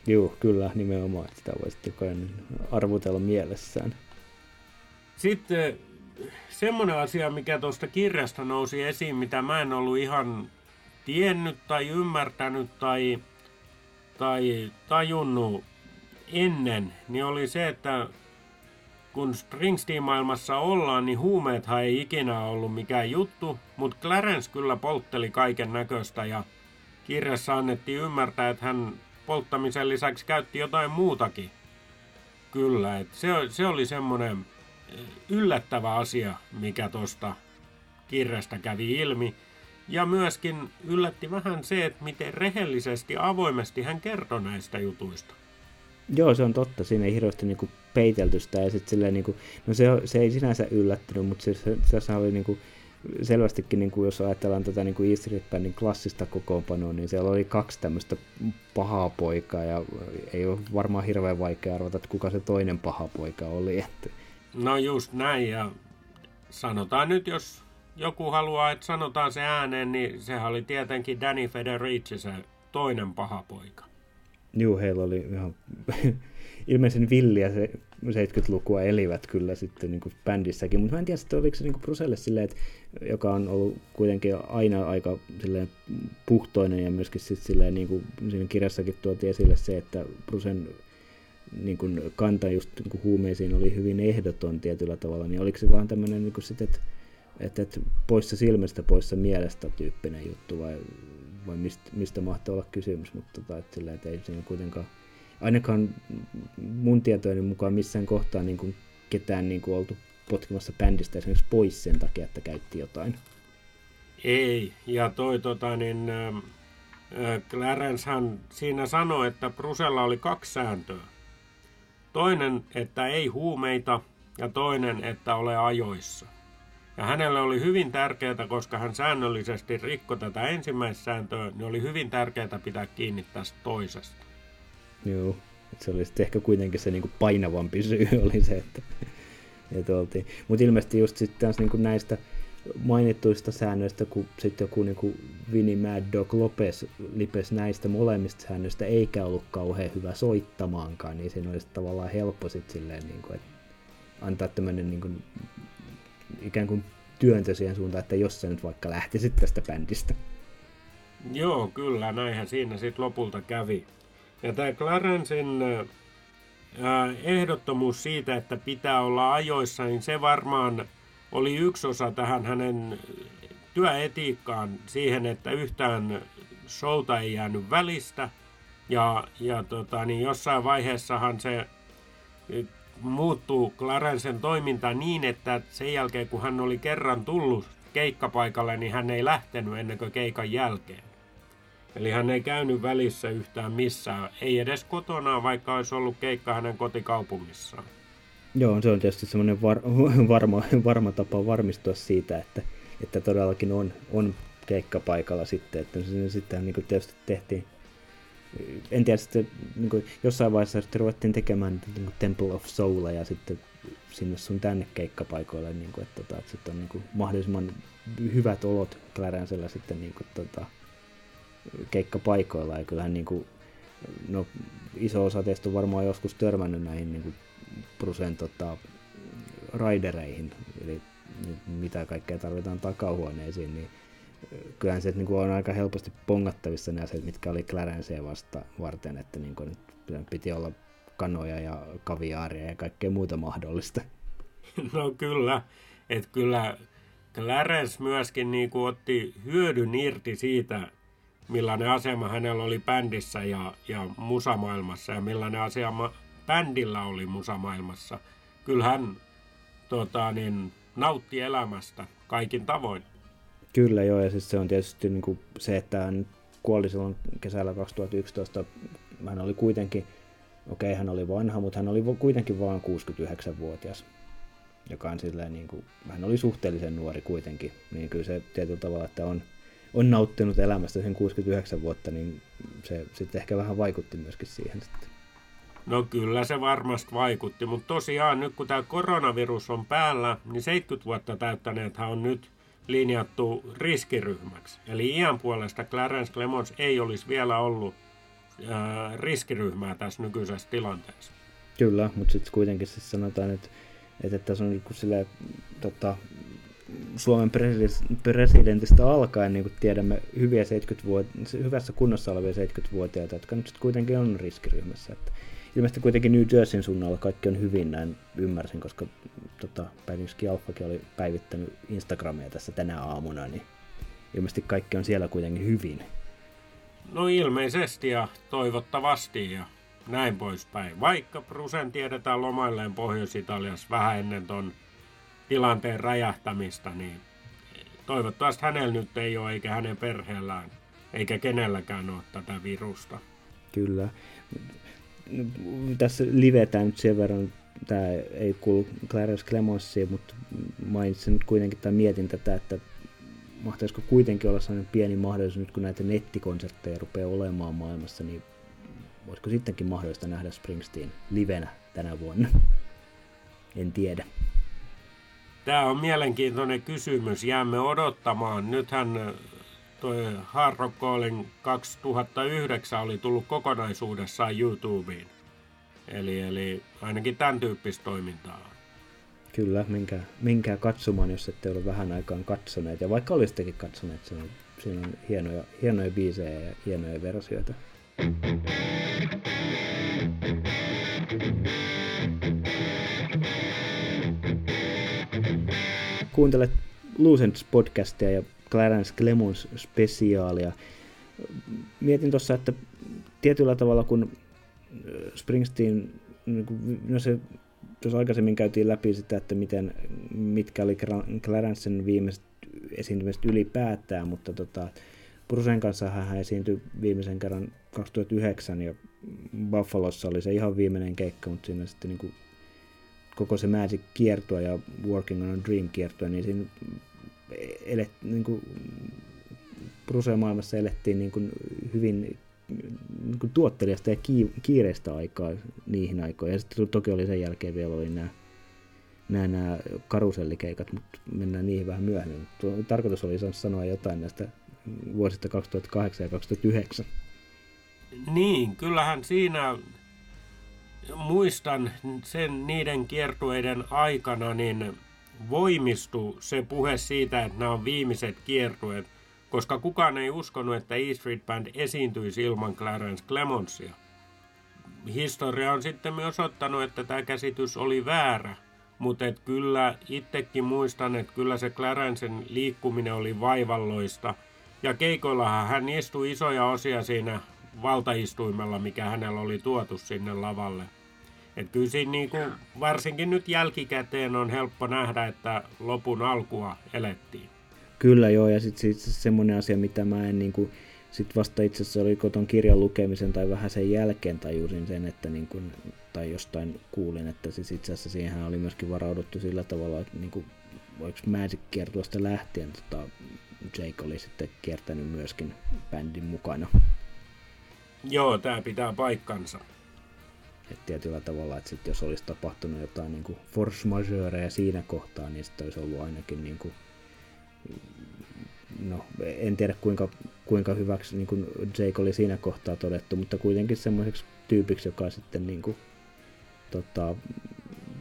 Joo, kyllä, nimenomaan. Että sitä voisi jokainen arvotella mielessään. Sitten semmoinen asia, mikä tuosta kirjasta nousi esiin, mitä mä en ollut ihan tiennyt tai ymmärtänyt tai, tai tajunnut ennen, niin oli se, että kun Springsteen-maailmassa ollaan, niin huumeethan ei ikinä ollut mikään juttu, mutta Clarence kyllä poltteli kaiken näköistä ja kirjassa annettiin ymmärtää, että hän polttamisen lisäksi käytti jotain muutakin. Kyllä, että se, se oli semmoinen eh, yllättävä asia, mikä tuosta kirjasta kävi ilmi. Ja myöskin yllätti vähän se, että miten rehellisesti avoimesti hän kertoi näistä jutuista. Joo, se on totta. Siinä ei hirveästi niinku peitelty sitä. Ja sit silleen, niinku, no se, se ei sinänsä yllättänyt, mutta se, se, se oli niinku, selvästikin, niin kuin jos ajatellaan tätä niin kuin East Bandin klassista kokoonpanoa, niin siellä oli kaksi tämmöistä pahaa poikaa, ja ei ole varmaan hirveän vaikea arvata, että kuka se toinen paha poika oli. Että... No just näin, ja sanotaan nyt, jos joku haluaa, että sanotaan se ääneen, niin sehän oli tietenkin Danny Federici se toinen paha poika. Joo, heillä oli ihan *laughs* ilmeisen villiä se 70-lukua elivät kyllä sitten niin kuin bändissäkin, mutta mä en tiedä sitten oliko se niin kuin Bruselle silleen, että, joka on ollut kuitenkin aina aika silleen puhtoinen ja myöskin sitten silleen, niin kuin siinä kirjassakin tuotiin esille se, että Brusen niin kuin kanta just niin kuin huumeisiin oli hyvin ehdoton tietyllä tavalla, niin oliko se vaan tämmöinen niin kuin sit, että, että, että poissa silmästä, poissa mielestä tyyppinen juttu vai, vai mistä, mistä mahtaa olla kysymys, mutta tota, että, sillä, että ei siinä kuitenkaan ainakaan mun tietojeni mukaan missään kohtaa niin kuin ketään niin kuin oltu potkimassa bändistä esimerkiksi pois sen takia, että käytti jotain. Ei, ja toi tota niin, äh, Clarencehan siinä sanoi, että Brusella oli kaksi sääntöä. Toinen, että ei huumeita, ja toinen, että ole ajoissa. Ja hänelle oli hyvin tärkeää, koska hän säännöllisesti rikkoi tätä ensimmäistä sääntöä, niin oli hyvin tärkeää pitää kiinni tästä toisesta. Joo, se oli sitten ehkä kuitenkin se niin kuin painavampi *laughs* syy oli se, että, *laughs* että oltiin. Mutta ilmeisesti just sitten niin näistä mainittuista säännöistä, kun sitten joku niin kuin Vinnie Mad Dog Lopez lipes näistä molemmista säännöistä, eikä ollut kauhean hyvä soittamaankaan, niin siinä olisi tavallaan helppo sitten silleen, niin että antaa tämmöinen niin kuin, ikään kuin työntö siihen suuntaan, että jos sä nyt vaikka lähtisit tästä bändistä. Joo, kyllä, näinhän siinä sitten lopulta kävi. Ja tämä Clarensin äh, ehdottomuus siitä, että pitää olla ajoissa, niin se varmaan oli yksi osa tähän hänen työetiikkaan siihen, että yhtään showta ei jäänyt välistä. Ja, ja tota, niin jossain vaiheessahan se muuttuu Clarensen toiminta niin, että sen jälkeen kun hän oli kerran tullut keikkapaikalle, niin hän ei lähtenyt ennen kuin keikan jälkeen. Eli hän ei käynyt välissä yhtään missään, ei edes kotona, vaikka olisi ollut keikka hänen kotikaupungissaan. Joo, se on tietysti semmoinen var, *laughs* varma, varma tapa varmistua siitä, että, että todellakin on, on keikkapaikalla sitten. Että sitten niin tietysti tehtiin, en tiedä, sitten niin kuin jossain vaiheessa sitten ruvettiin tekemään niin kuin Temple of Soul ja sitten sinne sun tänne keikkapaikoille, niin kuin, että, tota, että sitten on niin kuin mahdollisimman hyvät olot Clarensella sitten niin kuin, tota, keikkapaikoilla. Ja kyllähän niin kuin, no, iso osa teistä on varmaan joskus törmännyt näihin niin kuin Brusen tota, raidereihin, eli mitä kaikkea tarvitaan takahuoneisiin, niin kyllähän se niin kuin on aika helposti pongattavissa ne asiat, mitkä oli Clarencea vasta varten, että niin kuin, piti olla kanoja ja kaviaaria ja kaikkea muuta mahdollista. *laughs* No kyllä, että kyllä Clarence myöskin niin kuin otti hyödyn irti siitä, millainen asema hänellä oli bändissä ja, ja musamaailmassa ja millainen asema bändillä oli musamaailmassa. Kyllä hän tota, niin, nautti elämästä kaikin tavoin. Kyllä joo, ja siis se on tietysti niin kuin se, että hän kuoli silloin kesällä 2011. Hän oli kuitenkin, okei okay, hän oli vanha, mutta hän oli kuitenkin vain 69-vuotias. Joka on silleen, niin kuin, hän oli suhteellisen nuori kuitenkin, niin kyllä se tietyllä tavalla, että on, nauttinut elämästä sen 69 vuotta, niin se sitten ehkä vähän vaikutti myöskin siihen sitten. No kyllä se varmasti vaikutti, mutta tosiaan nyt kun tämä koronavirus on päällä, niin 70 vuotta täyttäneethän on nyt linjattu riskiryhmäksi. Eli iän puolesta Clarence Clemons ei olisi vielä ollut ää, riskiryhmää tässä nykyisessä tilanteessa. Kyllä, mutta sitten kuitenkin siis sanotaan, että, että tässä on niin sille, tota, Suomen presidentistä alkaen, niin kuin tiedämme, hyviä 70 hyvässä kunnossa olevia 70-vuotiaita, jotka nyt kuitenkin on riskiryhmässä. Että ilmeisesti kuitenkin New Jerseyn suunnalla kaikki on hyvin, näin ymmärsin, koska tota, Päivityskin Alfakin oli päivittänyt Instagramia tässä tänä aamuna, niin ilmeisesti kaikki on siellä kuitenkin hyvin. No ilmeisesti ja toivottavasti ja näin poispäin. Vaikka Prusen tiedetään lomailleen Pohjois-Italiassa vähän ennen ton tilanteen räjähtämistä, niin toivottavasti hänellä nyt ei ole eikä hänen perheellään eikä kenelläkään ole tätä virusta. Kyllä tässä livetään nyt sen verran, tämä ei kuulu Clarence Clemonsiin, mutta mainitsin nyt kuitenkin tai mietin tätä, että mahtaisiko kuitenkin olla sellainen pieni mahdollisuus nyt kun näitä nettikonsertteja rupeaa olemaan maailmassa, niin voisiko sittenkin mahdollista nähdä Springsteen livenä tänä vuonna? En tiedä. Tämä on mielenkiintoinen kysymys. Jäämme odottamaan. Nythän toi Hard Rock Calling 2009 oli tullut kokonaisuudessaan YouTubeen. Eli, eli ainakin tämän tyyppistä toimintaa. Kyllä, menkää, menkää katsomaan, jos ette ole vähän aikaan katsoneet. Ja vaikka olisittekin katsoneet, siinä on, siinä on hienoja, hienoja biisejä ja hienoja versioita. Kuuntelet Lucents podcastia ja Clarence Clemons spesiaalia. Mietin tuossa, että tietyllä tavalla kun äh, Springsteen, niin no se, tuossa aikaisemmin käytiin läpi sitä, että miten, mitkä oli Clarencen viimeiset esiintymiset ylipäätään, mutta tota, Brusen kanssa hän esiintyi viimeisen kerran 2009 ja Buffalossa oli se ihan viimeinen keikka, mutta siinä sitten niin kuin koko se Magic kiertue ja Working on a Dream kiertue, niin siinä elet, niin kuin, Bruse-maailmassa elettiin niin kuin hyvin niin kuin tuottelijasta ja kiireistä aikaa niihin aikoihin. Ja sitten toki oli sen jälkeen vielä oli nämä, nämä, nämä karusellikeikat, mutta mennään niihin vähän myöhemmin. Tarkoitus oli sanoa jotain näistä vuosista 2008 ja 2009. Niin, kyllähän siinä muistan sen niiden kiertueiden aikana, niin voimistui se puhe siitä, että nämä on viimeiset kiertueet, koska kukaan ei uskonut, että E Street Band esiintyisi ilman Clarence Clemonsia. Historia on sitten myös osoittanut, että tämä käsitys oli väärä, mutta et kyllä itsekin muistan, että kyllä se Clarencen liikkuminen oli vaivalloista. Ja keikoillahan hän istui isoja osia siinä valtaistuimella, mikä hänellä oli tuotu sinne lavalle. Et kyllä siinä niin kuin, varsinkin nyt jälkikäteen on helppo nähdä, että lopun alkua elettiin. Kyllä joo, ja sitten sit semmoinen asia, mitä mä en niin kuin, sit vasta itse asiassa oli koton kirjan lukemisen tai vähän sen jälkeen tajusin sen, että niin kuin, tai jostain kuulin, että siis itse asiassa siihen oli myöskin varauduttu sillä tavalla, että niin kuin, voiko Magic kiertuosta lähtien tota, Jake oli sitten kiertänyt myöskin bändin mukana. Joo, tämä pitää paikkansa. Et tietyllä tavalla, että sit jos olisi tapahtunut jotain niin kuin force majeure siinä kohtaa, niin sitten olisi ollut ainakin niin kuin, no, en tiedä kuinka, kuinka hyväksi niin kuin Jake oli siinä kohtaa todettu, mutta kuitenkin semmoiseksi tyypiksi, joka sitten niin kuin, tota,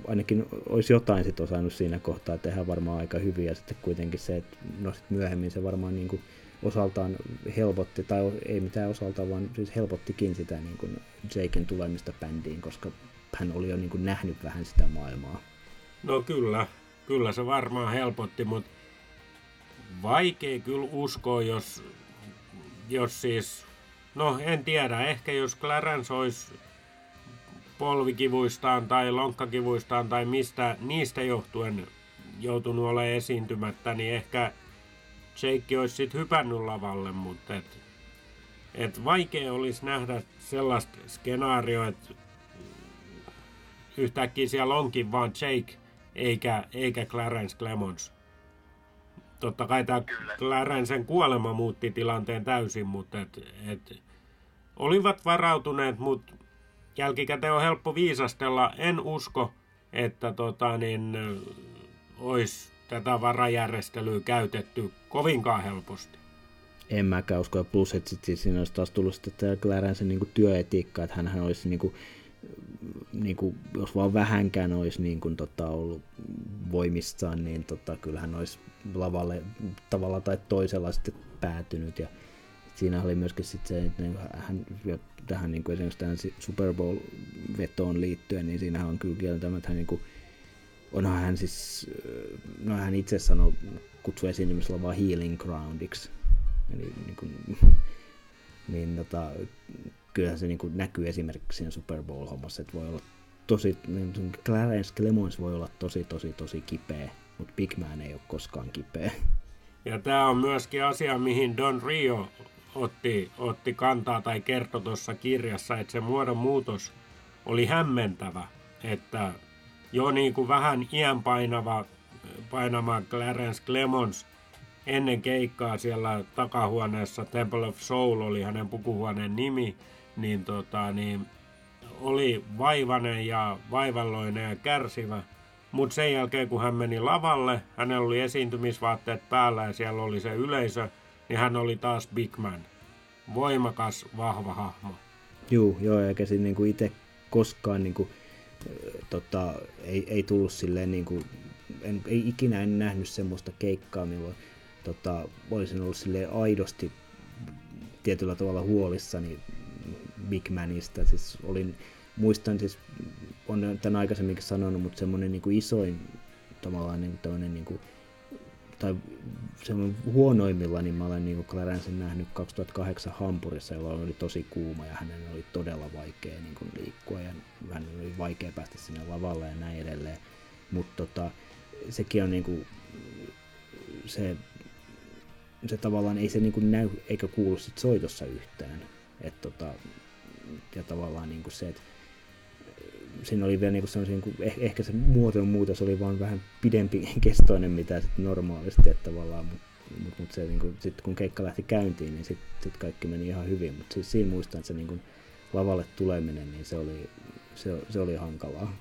ainakin olisi jotain sit osannut siinä kohtaa tehdä varmaan aika hyvin ja sitten kuitenkin se, että no sit myöhemmin se varmaan niin kuin osaltaan helpotti, tai ei mitään osaltaan, vaan siis helpottikin sitä niin kuin Jaken tulemista bändiin, koska hän oli jo niin kuin nähnyt vähän sitä maailmaa. No kyllä, kyllä se varmaan helpotti, mutta vaikea kyllä uskoa, jos, jos siis, no en tiedä, ehkä jos Clarence olisi polvikivuistaan tai lonkkakivuistaan tai mistä niistä johtuen joutunut olemaan esiintymättä, niin ehkä Jake olisi sitten hypännyt lavalle, mutta et, et vaikea olisi nähdä sellaista skenaarioa, että yhtäkkiä siellä onkin vaan Jake eikä, eikä Clarence Clemons. Totta kai tämä Clarencen kuolema muutti tilanteen täysin, mutta et, et, olivat varautuneet, mutta jälkikäteen on helppo viisastella. En usko, että tota, niin, olisi tätä varajärjestelyä käytetty kovinkaan helposti. En mäkään usko, ja plus, että sitten siinä olisi taas tullut sitten tämä Clarencen niin työetiikka, että hän olisi niin kuin, niin kuin, jos vaan vähänkään olisi niin kuin, tota, ollut voimissaan, niin tota, kyllähän olisi lavalle tavalla tai toisella sitten päätynyt. Ja siinä oli myöskin sitten se, että hän tähän niin kuin esimerkiksi tähän Super Bowl-vetoon liittyen, niin siinähän on kyllä kieltämättä hän niin kuin, onhan hän siis, no hän itse sanoi, kutsui esiintymisellä vaan healing groundiksi. Eli niin kuin, *laughs* niin tota, kyllähän se niin kuin näkyy esimerkiksi siinä Super Bowl-hommassa, että voi olla tosi, niin Clarence Clemons voi olla tosi, tosi, tosi kipeä, mutta Big Man ei ole koskaan kipeä. *laughs* Ja tämä on myöskin asia, mihin Don Rio otti, otti kantaa tai kertoi tuossa kirjassa, että se muodon muutos oli hämmentävä, että jo niin kuin vähän iän painava, painama Clarence Clemons ennen keikkaa siellä takahuoneessa, Temple of Soul oli hänen pukuhuoneen nimi, niin, tota, niin oli vaivainen ja vaivalloinen ja kärsivä. Mutta sen jälkeen, kun hän meni lavalle, hänellä oli esiintymisvaatteet päällä ja siellä oli se yleisö, niin hän oli taas Big Man. Voimakas, vahva hahmo. Juu, joo, eikä se niinku itse koskaan niinku, tota, ei, ei tullut silleen niinku, en, ei ikinä en nähnyt semmoista keikkaa, milloin tota, olisin ollut silleen aidosti tietyllä tavalla huolissani Big Manista. Siis olin, muistan siis, on tämän aikaisemminkin sanonut, mutta semmoinen niin kuin isoin tavallaan niin kuin niin kuin, tai semmoinen huonoimmilla, niin mä olen niin Clarencen nähnyt 2008 Hampurissa, jolloin oli tosi kuuma ja hänen oli todella vaikea niin kuin liikkua ja hän oli vaikea päästä sinne lavalle ja näin edelleen. Mutta tota, sekin on niin kuin, se, se tavallaan ei se niin kuin näy eikä kuulu sit soitossa yhtään. Et tota, ja tavallaan niin kuin se, että siinä oli vielä niinku sellaisia, niinku, eh, ehkä se muotojen muutos oli vaan vähän pidempi *laughs* kestoinen mitä sitten normaalisti, että tavallaan, mutta mut, mut se niinku, sitten kun keikka lähti käyntiin, niin sitten sit kaikki meni ihan hyvin, mutta siis siinä muistan, että se niinku, lavalle tuleminen, niin se oli, se, se oli hankalaa.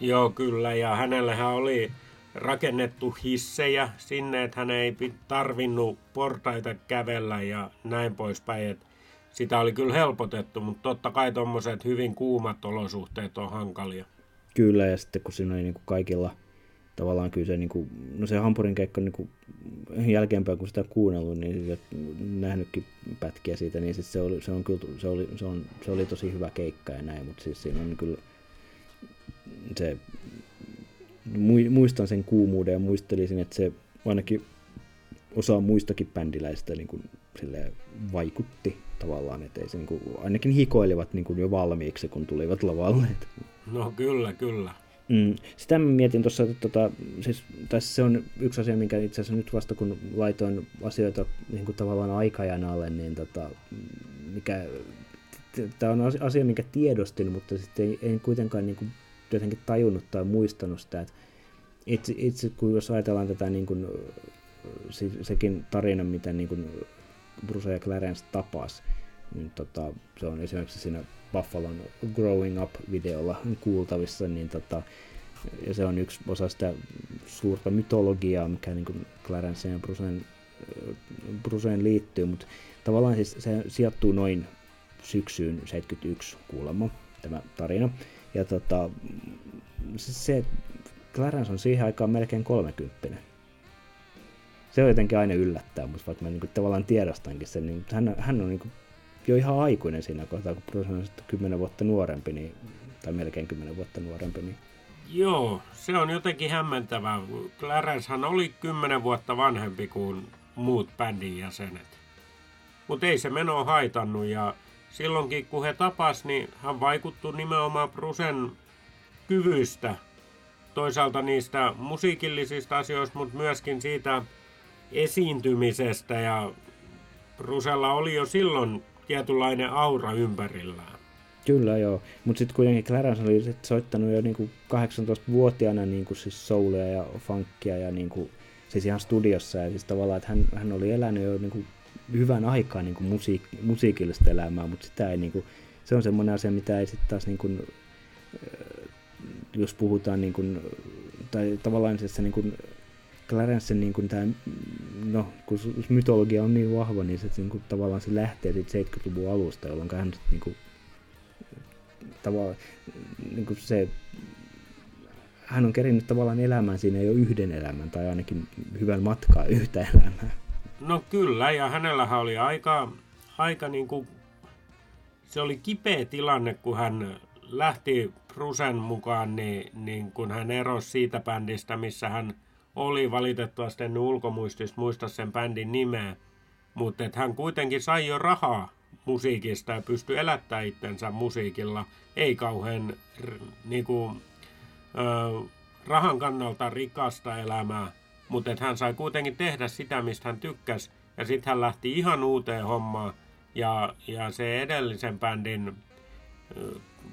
Joo, kyllä, ja hänellähän oli rakennettu hissejä sinne, että hän ei tarvinnut portaita kävellä ja näin poispäin. Että sitä oli kyllä helpotettu, mutta totta kai tuommoiset hyvin kuumat olosuhteet on hankalia. Kyllä, ja sitten kun siinä oli niin kuin kaikilla tavallaan kyllä se, niin kuin, no se Hampurin keikka niin kuin, jälkeenpäin, kun sitä kuunnellut, niin nähnytkin pätkiä siitä, niin siis se, oli, se, on kyllä, se, oli, se, on, se oli tosi hyvä keikka ja näin, mutta siis siinä on kyllä se, muistan sen kuumuuden ja muistelisin, että se ainakin osa muistakin bändiläistä niin kuin, vaikutti tavallaan, että ei se, niin kuin, ainakin hikoilivat niin kuin jo valmiiksi, kun tulivat lavalle. No kyllä, kyllä. Mm. Sitä mä mietin tuossa, että tota, siis, tässä se on yksi asia, minkä itse asiassa nyt vasta kun laitoin asioita niin kuin tavallaan aikajanalle, niin tota, mikä, tämä on asia, minkä tiedostin, mutta sitten ei, en kuitenkaan niin kuin, jotenkin tajunnut tai muistanut sitä, että itse, itse kun jos ajatellaan tätä niin kuin, se, sekin tarina, miten niin kuin Bruce ja Clarence tapas, niin tota, se on esimerkiksi siinä Buffalon Growing Up-videolla kuultavissa, niin tota, ja se on yksi osa sitä suurta mytologiaa, mikä niin kuin Clarence ja Bruceen, Bruceen liittyy, mutta tavallaan siis se sijoittuu noin syksyyn 71 kuulemma, tämä tarina. Ja tota, se, Clarence on siihen aikaan melkein 30. Se on jotenkin aina yllättää, mutta vaikka mä niin kuin, tavallaan tiedostankin sen, niin hän, hän on niin kuin, jo ihan aikuinen siinä kohtaa, kun Bruce on sitten 10 vuotta nuorempi, niin, tai melkein 10 vuotta nuorempi. Niin... Joo, se on jotenkin hämmentävää. Clarencehan oli 10 vuotta vanhempi kuin muut bändin jäsenet. Mutta ei se meno haitannut ja silloinkin kun he tapas, niin hän vaikuttui nimenomaan Brusen kyvyistä. Toisaalta niistä musiikillisista asioista, mutta myöskin siitä esiintymisestä ja Brusella oli jo silloin tietynlainen aura ympärillään. Kyllä joo, mutta sitten kuitenkin Clarence oli sit soittanut jo niinku 18-vuotiaana niinku siis soulia ja funkia ja niinku, siis ihan studiossa ja siis tavallaan, että hän, hän oli elänyt jo niinku hyvän aikaa niinku musiik, musiikillista elämää, mutta sitä ei niinku, se on semmoinen asia, mitä ei sitten taas niinku, jos puhutaan niinku, tai tavallaan se niinku Clarencen niin kuin tämä, no kun mytologia on niin vahva, niin se niin kuin, tavallaan se lähtee 70-luvun alusta, jolloin hän niin kuin, tavallaan niin kuin se, hän on kerinyt tavallaan elämään siinä jo yhden elämän tai ainakin hyvän matkaa *laughs* yhtä elämää. No kyllä, ja hänellähän oli aika, aika niin kuin, se oli kipeä tilanne, kun hän lähti Prusen mukaan, niin, niin kun hän erosi siitä bändistä, missä hän oli valitettavasti en ulkomuistista muista sen bändin nimeä, mutta että hän kuitenkin sai jo rahaa musiikista ja pystyi elättämään itsensä musiikilla. Ei kauhean niin kuin, äh, rahan kannalta rikasta elämää, mutta että hän sai kuitenkin tehdä sitä, mistä hän tykkäsi. Ja sitten hän lähti ihan uuteen hommaan ja, ja se edellisen bändin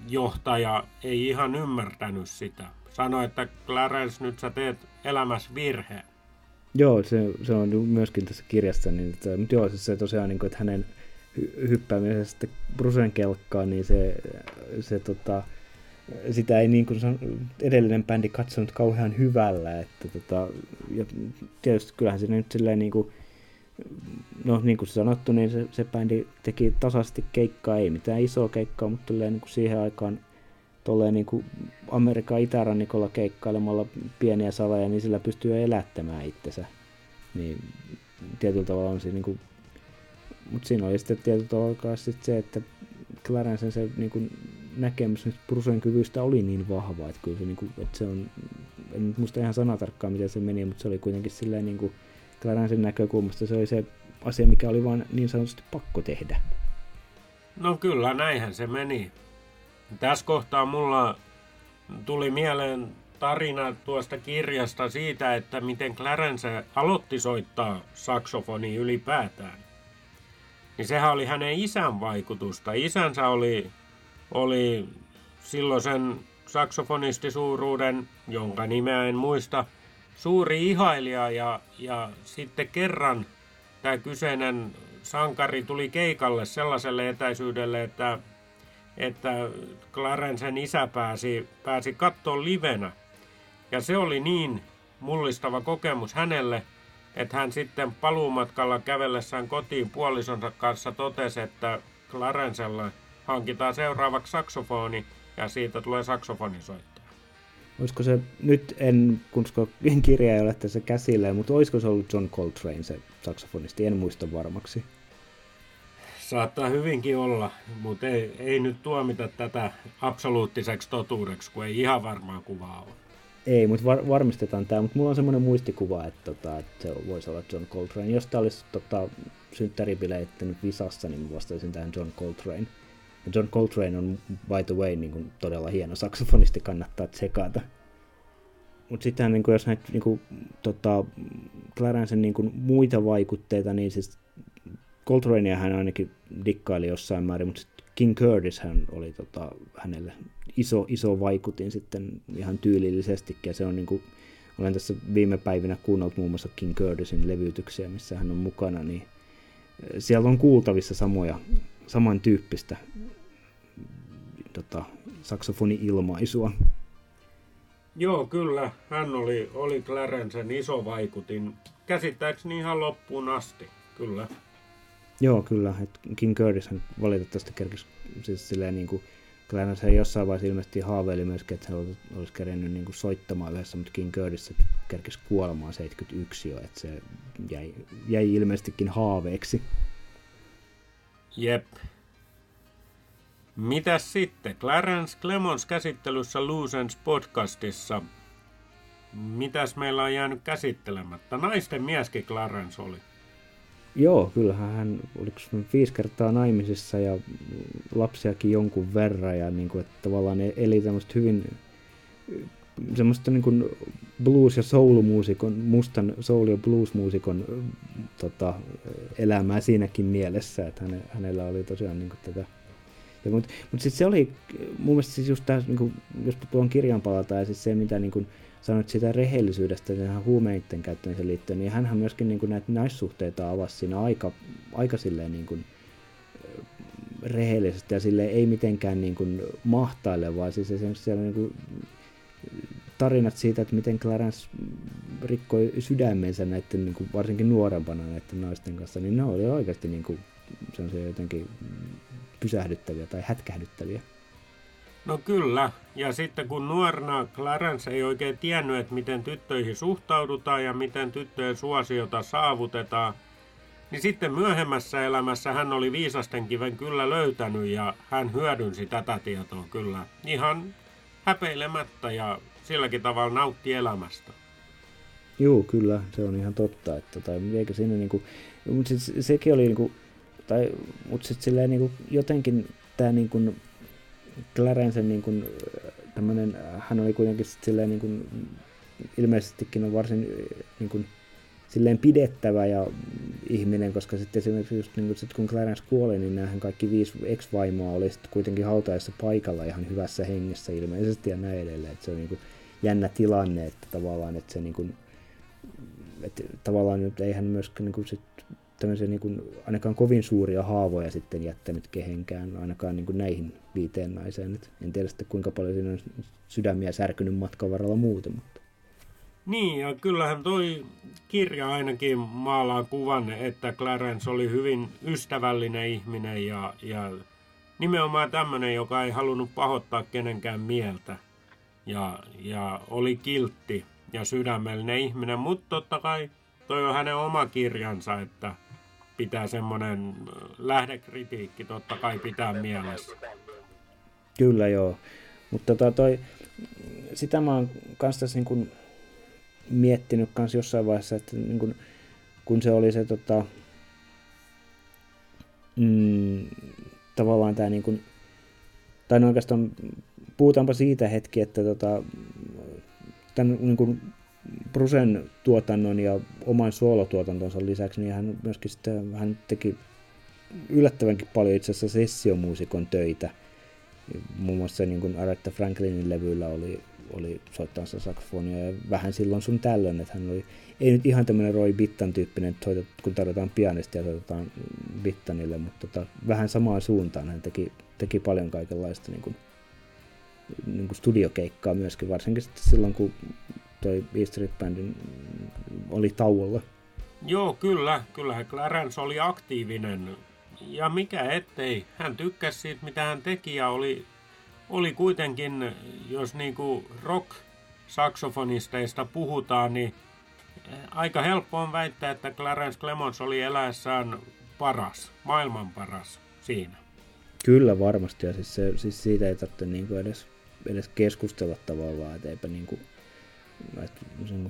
johtaja ei ihan ymmärtänyt sitä sanoi, että Clarence, nyt sä teet elämässä virhe. Joo, se, se on myöskin tässä kirjassa, niin, että, mutta joo, siis se tosiaan, niin kuin, että hänen hyppäämisestä Brusen kelkkaan, niin se, se tota, sitä ei niin kuin edellinen bändi katsonut kauhean hyvällä, että tota, ja tietysti kyllähän se nyt silleen niin kuin, no niin kuin sanottu, niin se, se bändi teki tasaisesti keikkaa, ei mitään isoa keikkaa, mutta niin kuin siihen aikaan tolleen niin kuin Amerikan itärannikolla keikkailemalla pieniä saleja, niin sillä pystyy elättämään itsensä. Niin tietyllä tavalla on siinä niin kuin, mutta siinä oli sitten tietyllä tavalla sitten se, että Clarencen se niin kuin näkemys Brusen kyvystä oli niin vahva, että kyllä se, niin kuin, että se on, en nyt muista ihan sanatarkkaan miten se meni, mutta se oli kuitenkin silleen niin kuin Clarencen näkökulmasta se oli se asia, mikä oli vain niin sanotusti pakko tehdä. No kyllä, näinhän se meni. Tässä kohtaa mulla tuli mieleen tarina tuosta kirjasta siitä, että miten Clarence aloitti soittaa saksofoni ylipäätään. Niin sehän oli hänen isän vaikutusta. Isänsä oli, oli silloin sen saksofonistisuuruuden, jonka nimeä en muista, suuri ihailija ja, ja sitten kerran tämä kyseinen sankari tuli keikalle sellaiselle etäisyydelle, että, että Clarencen isä pääsi, pääsi kattoon livenä. Ja se oli niin mullistava kokemus hänelle, että hän sitten paluumatkalla kävellessään kotiin puolisonsa kanssa totesi, että Clarencella hankitaan seuraavaksi saksofoni ja siitä tulee saksofonisoittaja. Olisiko se, nyt en, koska kirja ei ole tässä käsillä, mutta olisiko se ollut John Coltrane se saksofonisti, en muista varmaksi. Saattaa hyvinkin olla, mutta ei, ei nyt tuomita tätä absoluuttiseksi totuudeksi, kun ei ihan varmaa kuvaa ole. Ei, mutta var- varmistetaan tämä, mutta mulla on semmoinen muistikuva, että, tota, että se voisi olla John Coltrane. Jos tämä olisi tota, synttäribileet nyt visassa, niin vastaisin tähän John Coltrane. Ja John Coltrane on, by the way, niin kuin, todella hieno saksofonisti, kannattaa tsekata. Mutta sitten niin jos näitä niin kuin, tota, Clarencen niin kuin, muita vaikutteita, niin siis Coltranea hän ainakin dikkaili jossain määrin, mutta King Curtis hän oli tota, hänelle iso, iso vaikutin sitten ihan tyylillisestikin, ja se on niin kuin, olen tässä viime päivinä kuunnellut muun muassa King Curtisin levytyksiä, missä hän on mukana, niin siellä on kuultavissa samoja, samantyyppistä tota, saksofoni-ilmaisua. Joo, kyllä. Hän oli, oli Clarencen iso vaikutin. Käsittääkseni ihan loppuun asti, kyllä. Joo, kyllä. Et King Curtis valitettavasti kerkisi siis silleen niin kuin, Clarence ei jossain vaiheessa ilmeisesti haaveili myöskin, että hän olisi kerennyt niin kuin soittamaan yhdessä, mutta King Curtis kerkisi kuolemaan 71 jo, että se jäi, jäi ilmeisestikin haaveeksi. Jep. Mitäs sitten? Clarence Clemons käsittelyssä Lucens podcastissa. Mitäs meillä on jäänyt käsittelemättä? Naisten mieskin Clarence oli. Joo, kyllähän hän oli viisi kertaa naimisissa ja lapsiakin jonkun verran ja niin kuin, että tavallaan ne eli tämmöistä hyvin semmoista niin kuin blues- ja soul-muusikon, mustan soul- ja blues-muusikon tota, elämää siinäkin mielessä, että hane, hänellä oli tosiaan niin kuin tätä mutta mut sitten se oli mun mielestä siis just niin jos tuon kirjan palataan, ja siis se mitä niin kuin, sanoit sitä rehellisyydestä ja huumeiden käyttöön liittyen, niin hänhän myöskin niin kuin näitä naissuhteita avasi siinä aika, aika silleen niin kuin, rehellisesti ja sille ei mitenkään niin kuin mahtaile, vaan siis esimerkiksi siellä niin kuin tarinat siitä, että miten Clarence rikkoi sydämensä näiden niin kuin varsinkin nuorempana näiden naisten kanssa, niin ne oli oikeasti niin kuin jotenkin pysähdyttäviä tai hätkähdyttäviä. No kyllä, ja sitten kun nuorena Clarence ei oikein tiennyt, että miten tyttöihin suhtaudutaan ja miten tyttöjen suosiota saavutetaan, niin sitten myöhemmässä elämässä hän oli viisasten kiven kyllä löytänyt ja hän hyödynsi tätä tietoa kyllä ihan häpeilemättä ja silläkin tavalla nautti elämästä. Joo, kyllä, se on ihan totta. Että, tai eikä siinä niinku, mutta sit, sekin oli niinku, tai, mutta sitten silleen niinku, jotenkin tämä niinku, Clarencen niin kuin, tämmönen, hän oli kuitenkin sit silleen niin kuin, ilmeisestikin on varsin niin kuin, silleen pidettävä ja ihminen, koska sitten esimerkiksi just niin kuin, sit kun Clarence kuoli, niin nämähän kaikki viisi ex-vaimoa oli sitten kuitenkin hautaessa paikalla ihan hyvässä hengessä ilmeisesti ja näin edelleen. Että se on niin kuin, jännä tilanne, että tavallaan, että se niin kuin, että tavallaan nyt eihän myöskään niin kuin sit tämmöisiä niin kuin, ainakaan kovin suuria haavoja sitten jättänyt kehenkään, ainakaan niin kuin näihin viiteen naiseen. Et en tiedä sitten kuinka paljon siinä on sydämiä särkynyt matkan varrella muuten. Mutta. Niin, ja kyllähän toi kirja ainakin maalaa kuvan, että Clarence oli hyvin ystävällinen ihminen ja, ja nimenomaan tämmöinen, joka ei halunnut pahoittaa kenenkään mieltä. Ja, ja oli kiltti ja sydämellinen ihminen, mutta totta kai toi on hänen oma kirjansa, että pitää semmoinen lähdekritiikki totta kai pitää mielessä. Kyllä joo, mutta tota toi, sitä mä oon kanssa niin kun miettinyt kans jossain vaiheessa, että niin kun, kun se oli se tota, mm, tavallaan tämä niin kun, tai no oikeastaan puhutaanpa siitä hetki, että tota, tämän niin kun, Brusen tuotannon ja oman soolotuotantonsa lisäksi, niin hän myöskin sitten, hän teki yllättävänkin paljon itse asiassa sessiomuusikon töitä. muun muassa niin kuin Aretha Franklinin levyillä oli, oli soittamassa saksofonia ja vähän silloin sun tällöin, että hän oli, ei nyt ihan tämmöinen Roy Bittan tyyppinen, että kun tarvitaan pianistia ja soitetaan Bittanille, mutta tota, vähän samaan suuntaan hän teki, teki paljon kaikenlaista niin kuin, niin kuin studiokeikkaa myöskin, varsinkin silloin kun toi E Street Bandin oli tauolla. Joo, kyllä. Kyllähän Clarence oli aktiivinen. Ja mikä ettei. Hän tykkäsi siitä, mitä hän teki ja oli, oli kuitenkin, jos niinku rock-saksofonisteista puhutaan, niin aika helppo on väittää, että Clarence Clemons oli eläessään paras, maailman paras siinä. Kyllä varmasti, ja siis, se, siis siitä ei tarvitse niinku edes, edes keskustella tavallaan, että eipä niinku, että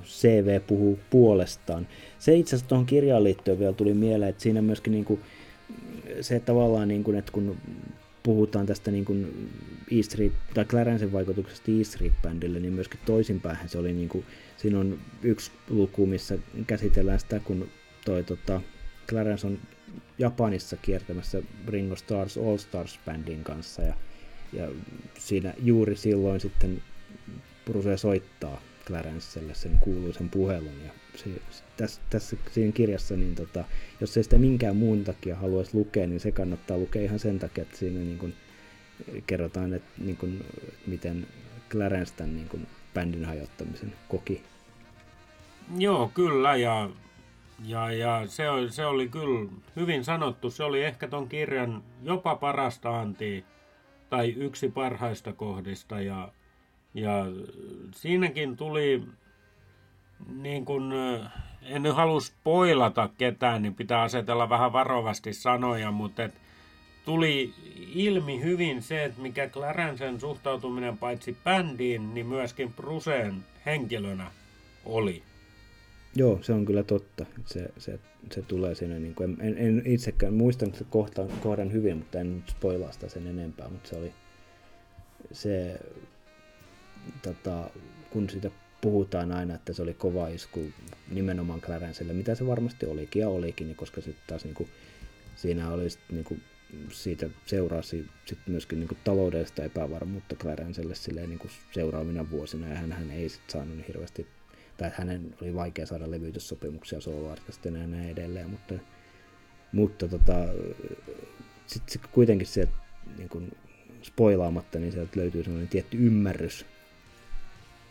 CV puhuu puolestaan. Se itse asiassa tuohon kirjaan liittyen vielä tuli mieleen, että siinä myöskin niinku, se tavallaan, niinku, että kun puhutaan tästä niin kuin E Street, tai Clarencen vaikutuksesta E Street Bandille, niin myöskin toisinpäin se oli niin kuin, siinä on yksi luku, missä käsitellään sitä, kun toi tota, Clarence on Japanissa kiertämässä Ringo Stars All Stars Bandin kanssa ja, ja siinä juuri silloin sitten Bruce soittaa Clarencelle sen kuuluisen puhelun ja se, tässä, tässä siinä kirjassa, niin tota, jos ei sitä minkään muun takia haluaisi lukea, niin se kannattaa lukea ihan sen takia, että siinä niin kuin, kerrotaan, että niin kuin, miten Clarence tämän niin kuin, bändin hajottamisen koki. Joo, kyllä, ja, ja, ja se, oli, se oli kyllä hyvin sanottu. Se oli ehkä ton kirjan jopa parasta antia, tai yksi parhaista kohdista, ja, ja siinäkin tuli niin kun, en nyt halua spoilata ketään, niin pitää asetella vähän varovasti sanoja, mutta et tuli ilmi hyvin se, että mikä Clarencen suhtautuminen paitsi bändiin, niin myöskin Bruseen henkilönä oli. Joo, se on kyllä totta. Se, se, se tulee siinä, niin kuin, en, en itsekään muistan se kohtan, kohdan hyvin, mutta en nyt spoilaa sitä sen enempää, mutta se oli se, tota, kun sitä puhutaan aina, että se oli kova isku nimenomaan Clarencelle, mitä se varmasti olikin ja olikin, niin koska sitten taas niin kuin, siinä oli sit, niin kuin, siitä seurasi sit myöskin niin kuin, taloudellista epävarmuutta Clarencelle silleen, niin kuin seuraavina vuosina ja hän, hän ei sit saanut niin hirveästi, tai hänen oli vaikea saada levytyssopimuksia soloartistina ja näin edelleen, mutta, mutta tota, sitten sit kuitenkin se, niin kuin, spoilaamatta, niin sieltä löytyy sellainen tietty ymmärrys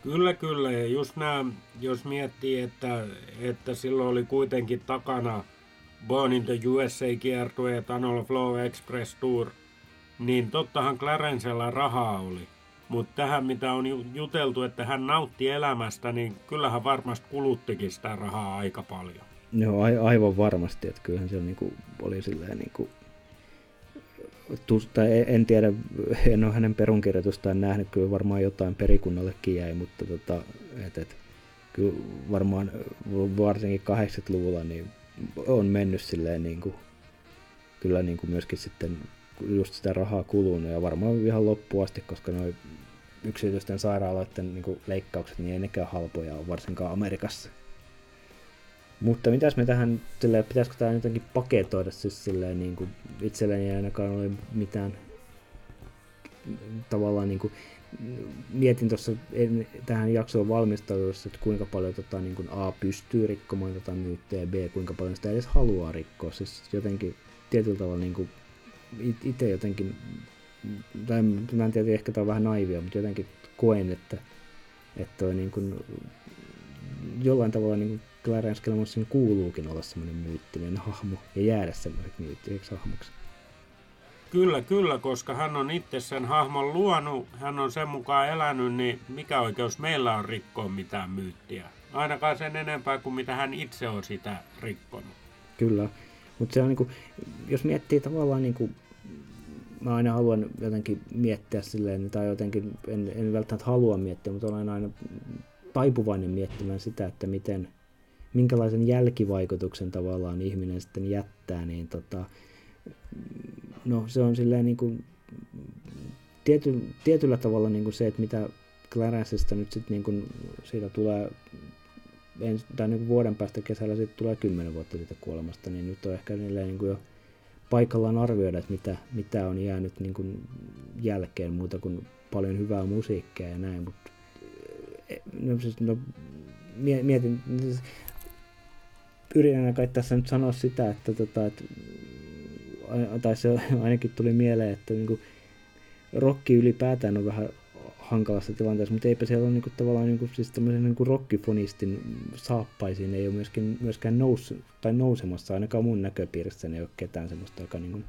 Kyllä, kyllä. Ja just nämä, jos miettii, että, että silloin oli kuitenkin takana Born in the USA-kiertue ja Tunnel Flow Express Tour, niin tottahan Clarencella rahaa oli. Mutta tähän, mitä on juteltu, että hän nautti elämästä, niin kyllähän varmasti kuluttikin sitä rahaa aika paljon. Joo, aivan varmasti. Että kyllähän se niinku oli silleen niinku tai en tiedä, en ole hänen perunkirjoitustaan nähnyt, kyllä varmaan jotain perikunnallekin jäi, mutta tota, et, et, kyllä varmaan varsinkin 80-luvulla niin on mennyt silleen niin kuin, kyllä niin kuin myöskin sitten just sitä rahaa kulunut ja varmaan ihan loppuun asti, koska noin yksityisten sairaaloiden niin leikkaukset, niin ei nekään halpoja ole, varsinkaan Amerikassa. Mutta mitäs me tähän, silleen, pitäisikö tämä jotenkin paketoida siis silleen, niin kuin itselleni ei ainakaan ole mitään tavallaan niin kuin, mietin tuossa tähän jaksoon valmistaudussa, että kuinka paljon tota, niin kuin A pystyy rikkomaan tota myyttiä ja B kuinka paljon sitä edes haluaa rikkoa. Siis jotenkin tietyllä tavalla niin kuin, itse jotenkin, tai mä en tiedä, ehkä tämä on vähän naivia, mutta jotenkin koen, että, että toi niin kuin, jollain tavalla niin kuin Clarence Clemonsin kuuluukin olla semmoinen myyttinen hahmo ja jäädä semmoiseksi myyttiseksi hahmoksi. Kyllä, kyllä, koska hän on itse sen hahmon luonut, hän on sen mukaan elänyt, niin mikä oikeus meillä on rikkoa mitään myyttiä? Ainakaan sen enempää kuin mitä hän itse on sitä rikkonut. Kyllä, mutta se on niinku, jos miettii tavallaan niinku, mä aina haluan jotenkin miettiä silleen, tai jotenkin, en, en välttämättä halua miettiä, mutta olen aina taipuvainen miettimään sitä, että miten, minkälaisen jälkivaikutuksen tavallaan ihminen sitten jättää, niin tota, no se on silleen niin kuin, tiety, tietyllä tavalla niin kuin se, että mitä Clarenceista nyt sitten niin kuin, siitä tulee ens, tai niin kuin vuoden päästä kesällä sitten tulee kymmenen vuotta siitä kuolemasta, niin nyt on ehkä niin kuin jo paikallaan arvioida, että mitä, mitä on jäänyt niin kuin jälkeen muuta kuin paljon hyvää musiikkia ja näin, mutta no, siis, no, mietin, yritän kai tässä nyt sanoa sitä, että, tota, että tai se *laughs* ainakin tuli mieleen, että niin kuin, rokki ylipäätään on vähän hankalassa tilanteessa, mutta eipä siellä ole niin kuin, tavallaan niin kuin, siis tämmöisen niin kuin rockifonistin saappaisiin ei ole myöskin, myöskään nous, tai nousemassa, ainakaan mun näköpiirissä ei ole ketään semmoista, joka niin kuin,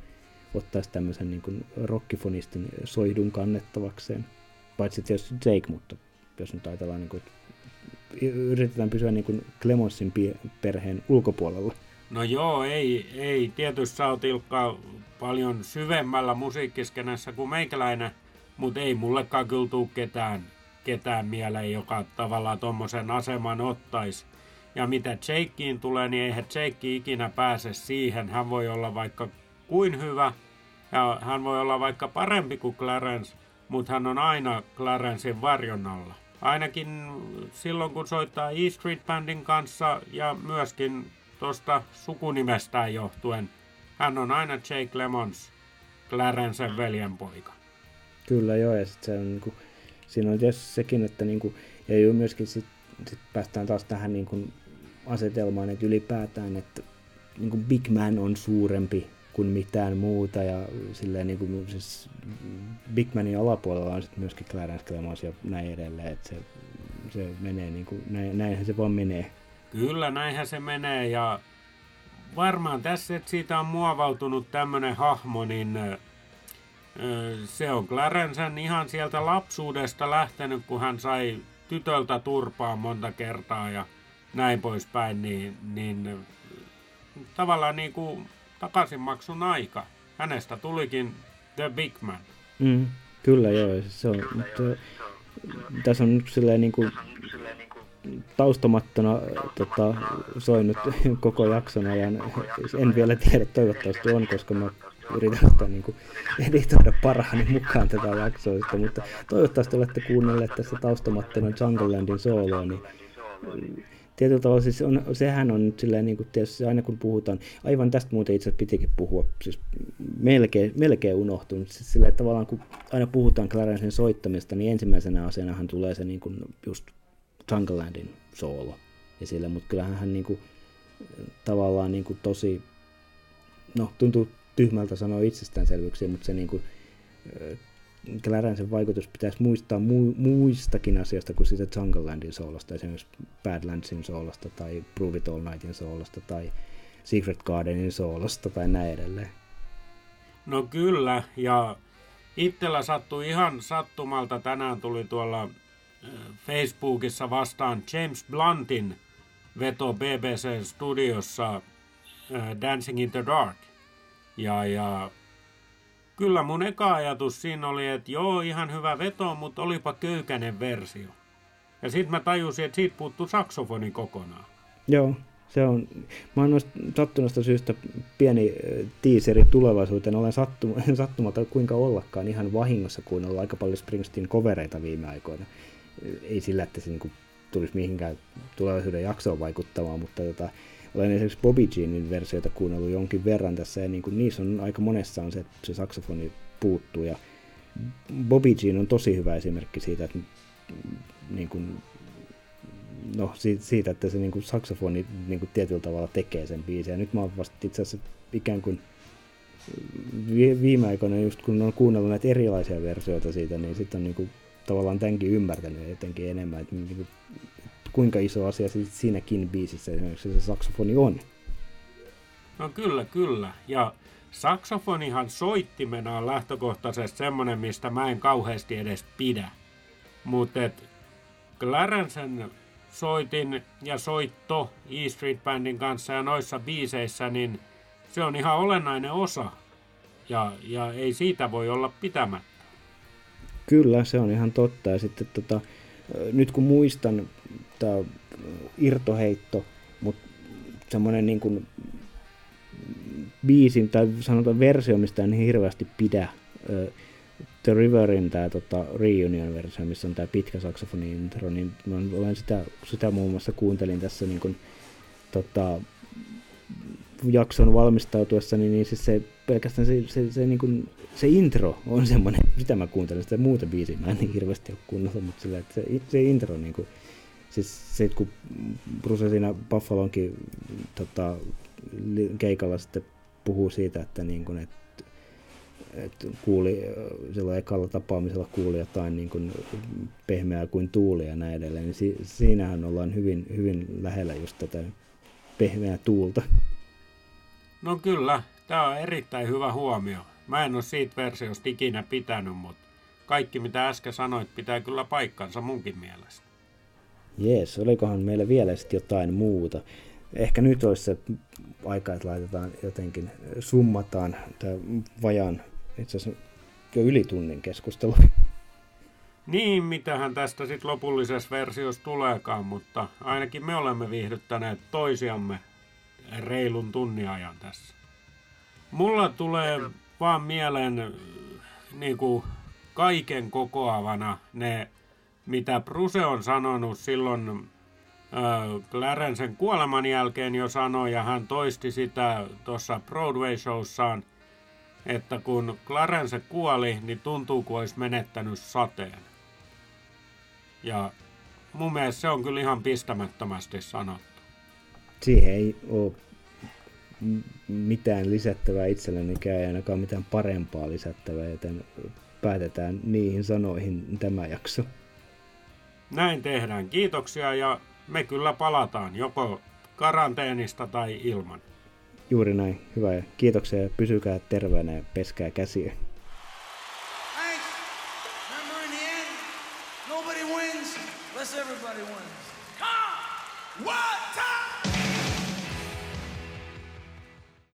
ottaisi tämmöisen niin kuin rockifonistin soidun kannettavakseen. Paitsi tietysti Jake, mutta jos nyt ajatellaan, niin kuin, yritetään pysyä niin kuin Clemonsin perheen ulkopuolella. No joo, ei, ei. Tietysti sä oot Ilkka paljon syvemmällä musiikkiskenessä kuin meikäläinen, mutta ei mullekaan kyllä tuu ketään, ketään mieleen, joka tavallaan tuommoisen aseman ottaisi. Ja mitä Jakeen tulee, niin eihän Jake ikinä pääse siihen. Hän voi olla vaikka kuin hyvä, ja hän voi olla vaikka parempi kuin Clarence, mutta hän on aina Clarencein varjon alla. Ainakin silloin, kun soittaa E Street Bandin kanssa ja myöskin tuosta sukunimestään johtuen. Hän on aina Jake Lemons, Clarencen veljenpoika. Kyllä joo, ja sit se on, niin kuin, siinä on tietysti sekin, että niin kuin, ja joo, myöskin sit, sit päästään taas tähän niin kuin, asetelmaan, että ylipäätään, että niin kuin Big Man on suurempi kuin mitään muuta ja silleen niin kuin, siis Big Manin alapuolella on sitten myöskin Clarence Clemons ja näin edelleen, että se, se menee niin kuin, näin, näinhän se vaan menee. Kyllä, näinhän se menee ja varmaan tässä, että siitä on muovautunut tämmöinen hahmo, niin se on Clarencen ihan sieltä lapsuudesta lähtenyt, kun hän sai tytöltä turpaa monta kertaa ja näin poispäin, niin, niin tavallaan niin kuin takaisinmaksun aika. Hänestä tulikin The Big Man. Mm, kyllä joo, se on, mutta tässä on nyt silleen niin kuin taustamattona tota, soinut *laughs* koko jakson ajan. En vielä tiedä, toivottavasti on, koska mä yritän ottaa niin kuin, editoida parhaani mukaan tätä jaksoa. Mutta toivottavasti olette kuunnelleet tässä taustamattona Jungle Landin sooloa, niin tietyllä tavalla siis on, sehän on nyt silleen, niin kuin tietysti aina kun puhutaan, aivan tästä muuten itse pitikin puhua, siis melkein, melkein unohtunut, siis silleen, että tavallaan kun aina puhutaan Clarencen soittamista, niin ensimmäisenä asianahan tulee se niin kuin just Junglelandin soolo esille, mutta kyllähän hän niin kuin, tavallaan niin kuin tosi, no tuntuu tyhmältä sanoa itsestäänselvyyksiä, mutta se niin kuin, Clarencen vaikutus pitäisi muistaa mu- muistakin asioista kuin siitä Junglelandin soolosta, esimerkiksi Badlandsin soolosta tai Prove It All Nightin soolosta tai Secret Gardenin soolosta tai näin edelleen. No kyllä, ja itsellä sattui ihan sattumalta, tänään tuli tuolla Facebookissa vastaan James Bluntin veto BBC-studiossa Dancing in the Dark. Ja, ja kyllä mun eka ajatus siinä oli, että joo, ihan hyvä veto, mutta olipa köykäinen versio. Ja sitten mä tajusin, että siitä puuttuu saksofoni kokonaan. Joo, se on, mä oon sattuneesta syystä pieni tiiseri tulevaisuuteen. Olen sattuma, *laughs* sattumalta kuinka ollakaan ihan vahingossa, on aika paljon Springsteen kovereita viime aikoina ei sillä, että se niin kuin, tulisi mihinkään tulevaisuuden jaksoon vaikuttamaan, mutta tota, olen esimerkiksi Bobby Jeanin versioita kuunnellut jonkin verran tässä, ja niin kuin, niissä on aika monessa on se, että se saksofoni puuttuu, ja Bobby Jean on tosi hyvä esimerkki siitä, että niin kuin, no, siitä, että se niin kuin, saksofoni niin kuin, tietyllä tavalla tekee sen biisin, ja nyt mä oon vasta itse asiassa ikään kuin viime aikoina, just kun on kuunnellut näitä erilaisia versioita siitä, niin sitten on niin kuin, tavallaan tämänkin ymmärtänyt jotenkin enemmän, että niin kuinka iso asia siinäkin biisissä esimerkiksi se saksofoni on. No kyllä, kyllä. Ja saksofonihan soittimena on lähtökohtaisesti semmoinen, mistä mä en kauheasti edes pidä. Mutta Clarencen soitin ja soitto E Street Bandin kanssa ja noissa biiseissä, niin se on ihan olennainen osa. Ja, ja ei siitä voi olla pitämättä. Kyllä, se on ihan totta. Ja sitten tota, nyt kun muistan, tämä irtoheitto, mutta semmoinen niin kuin biisin tai sanotaan versio, mistä en hirveästi pidä, The Riverin tämä tota, reunion-versio, missä on tämä pitkä saksofoni intro, niin mä olen sitä, sitä muun muassa kuuntelin tässä niin kuin, tota, jakson valmistautuessa, niin, niin siis se pelkästään se, se, se, niin kuin, se intro on semmoinen, sitä mä kuuntelen, sitä muuta biisiä mä en niin hirveästi ole kunnolla, mutta sillä, että se, se intro niin kuin, siis se, kun Bruce siinä Buffalonkin tota, keikalla sitten puhuu siitä, että, niin kuin, että että kuuli, silloin ekalla tapaamisella kuuli jotain niin kuin pehmeää kuin tuuli ja näin edelleen, niin si, siinähän ollaan hyvin, hyvin lähellä just tätä pehmeää tuulta. No kyllä, tämä on erittäin hyvä huomio. Mä en ole siitä versiosta ikinä pitänyt, mutta kaikki mitä äsken sanoit pitää kyllä paikkansa munkin mielestä. Jees, olikohan meillä vielä sitten jotain muuta? Ehkä nyt olisi se aika, että laitetaan jotenkin, summataan tämä vajan, itse asiassa jo yli tunnin keskustelu. Niin, mitähän tästä sitten lopullisessa versiossa tuleekaan, mutta ainakin me olemme viihdyttäneet toisiamme reilun tunnin ajan tässä. Mulla tulee vaan mieleen niin kuin kaiken kokoavana ne, mitä Bruse on sanonut silloin Clarencen kuoleman jälkeen jo sanoi, ja hän toisti sitä tuossa Broadway-showssaan, että kun Clarence kuoli, niin tuntuu kuin olisi menettänyt sateen. Ja mun mielestä se on kyllä ihan pistämättömästi sanottu. Siihen ei ole mitään lisättävää itsellänikään ei ainakaan mitään parempaa lisättävää, joten päätetään niihin sanoihin tämä jakso. Näin tehdään. Kiitoksia ja me kyllä palataan joko karanteenista tai ilman. Juuri näin. Hyvä kiitoksia ja pysykää terveenä ja peskää käsiä.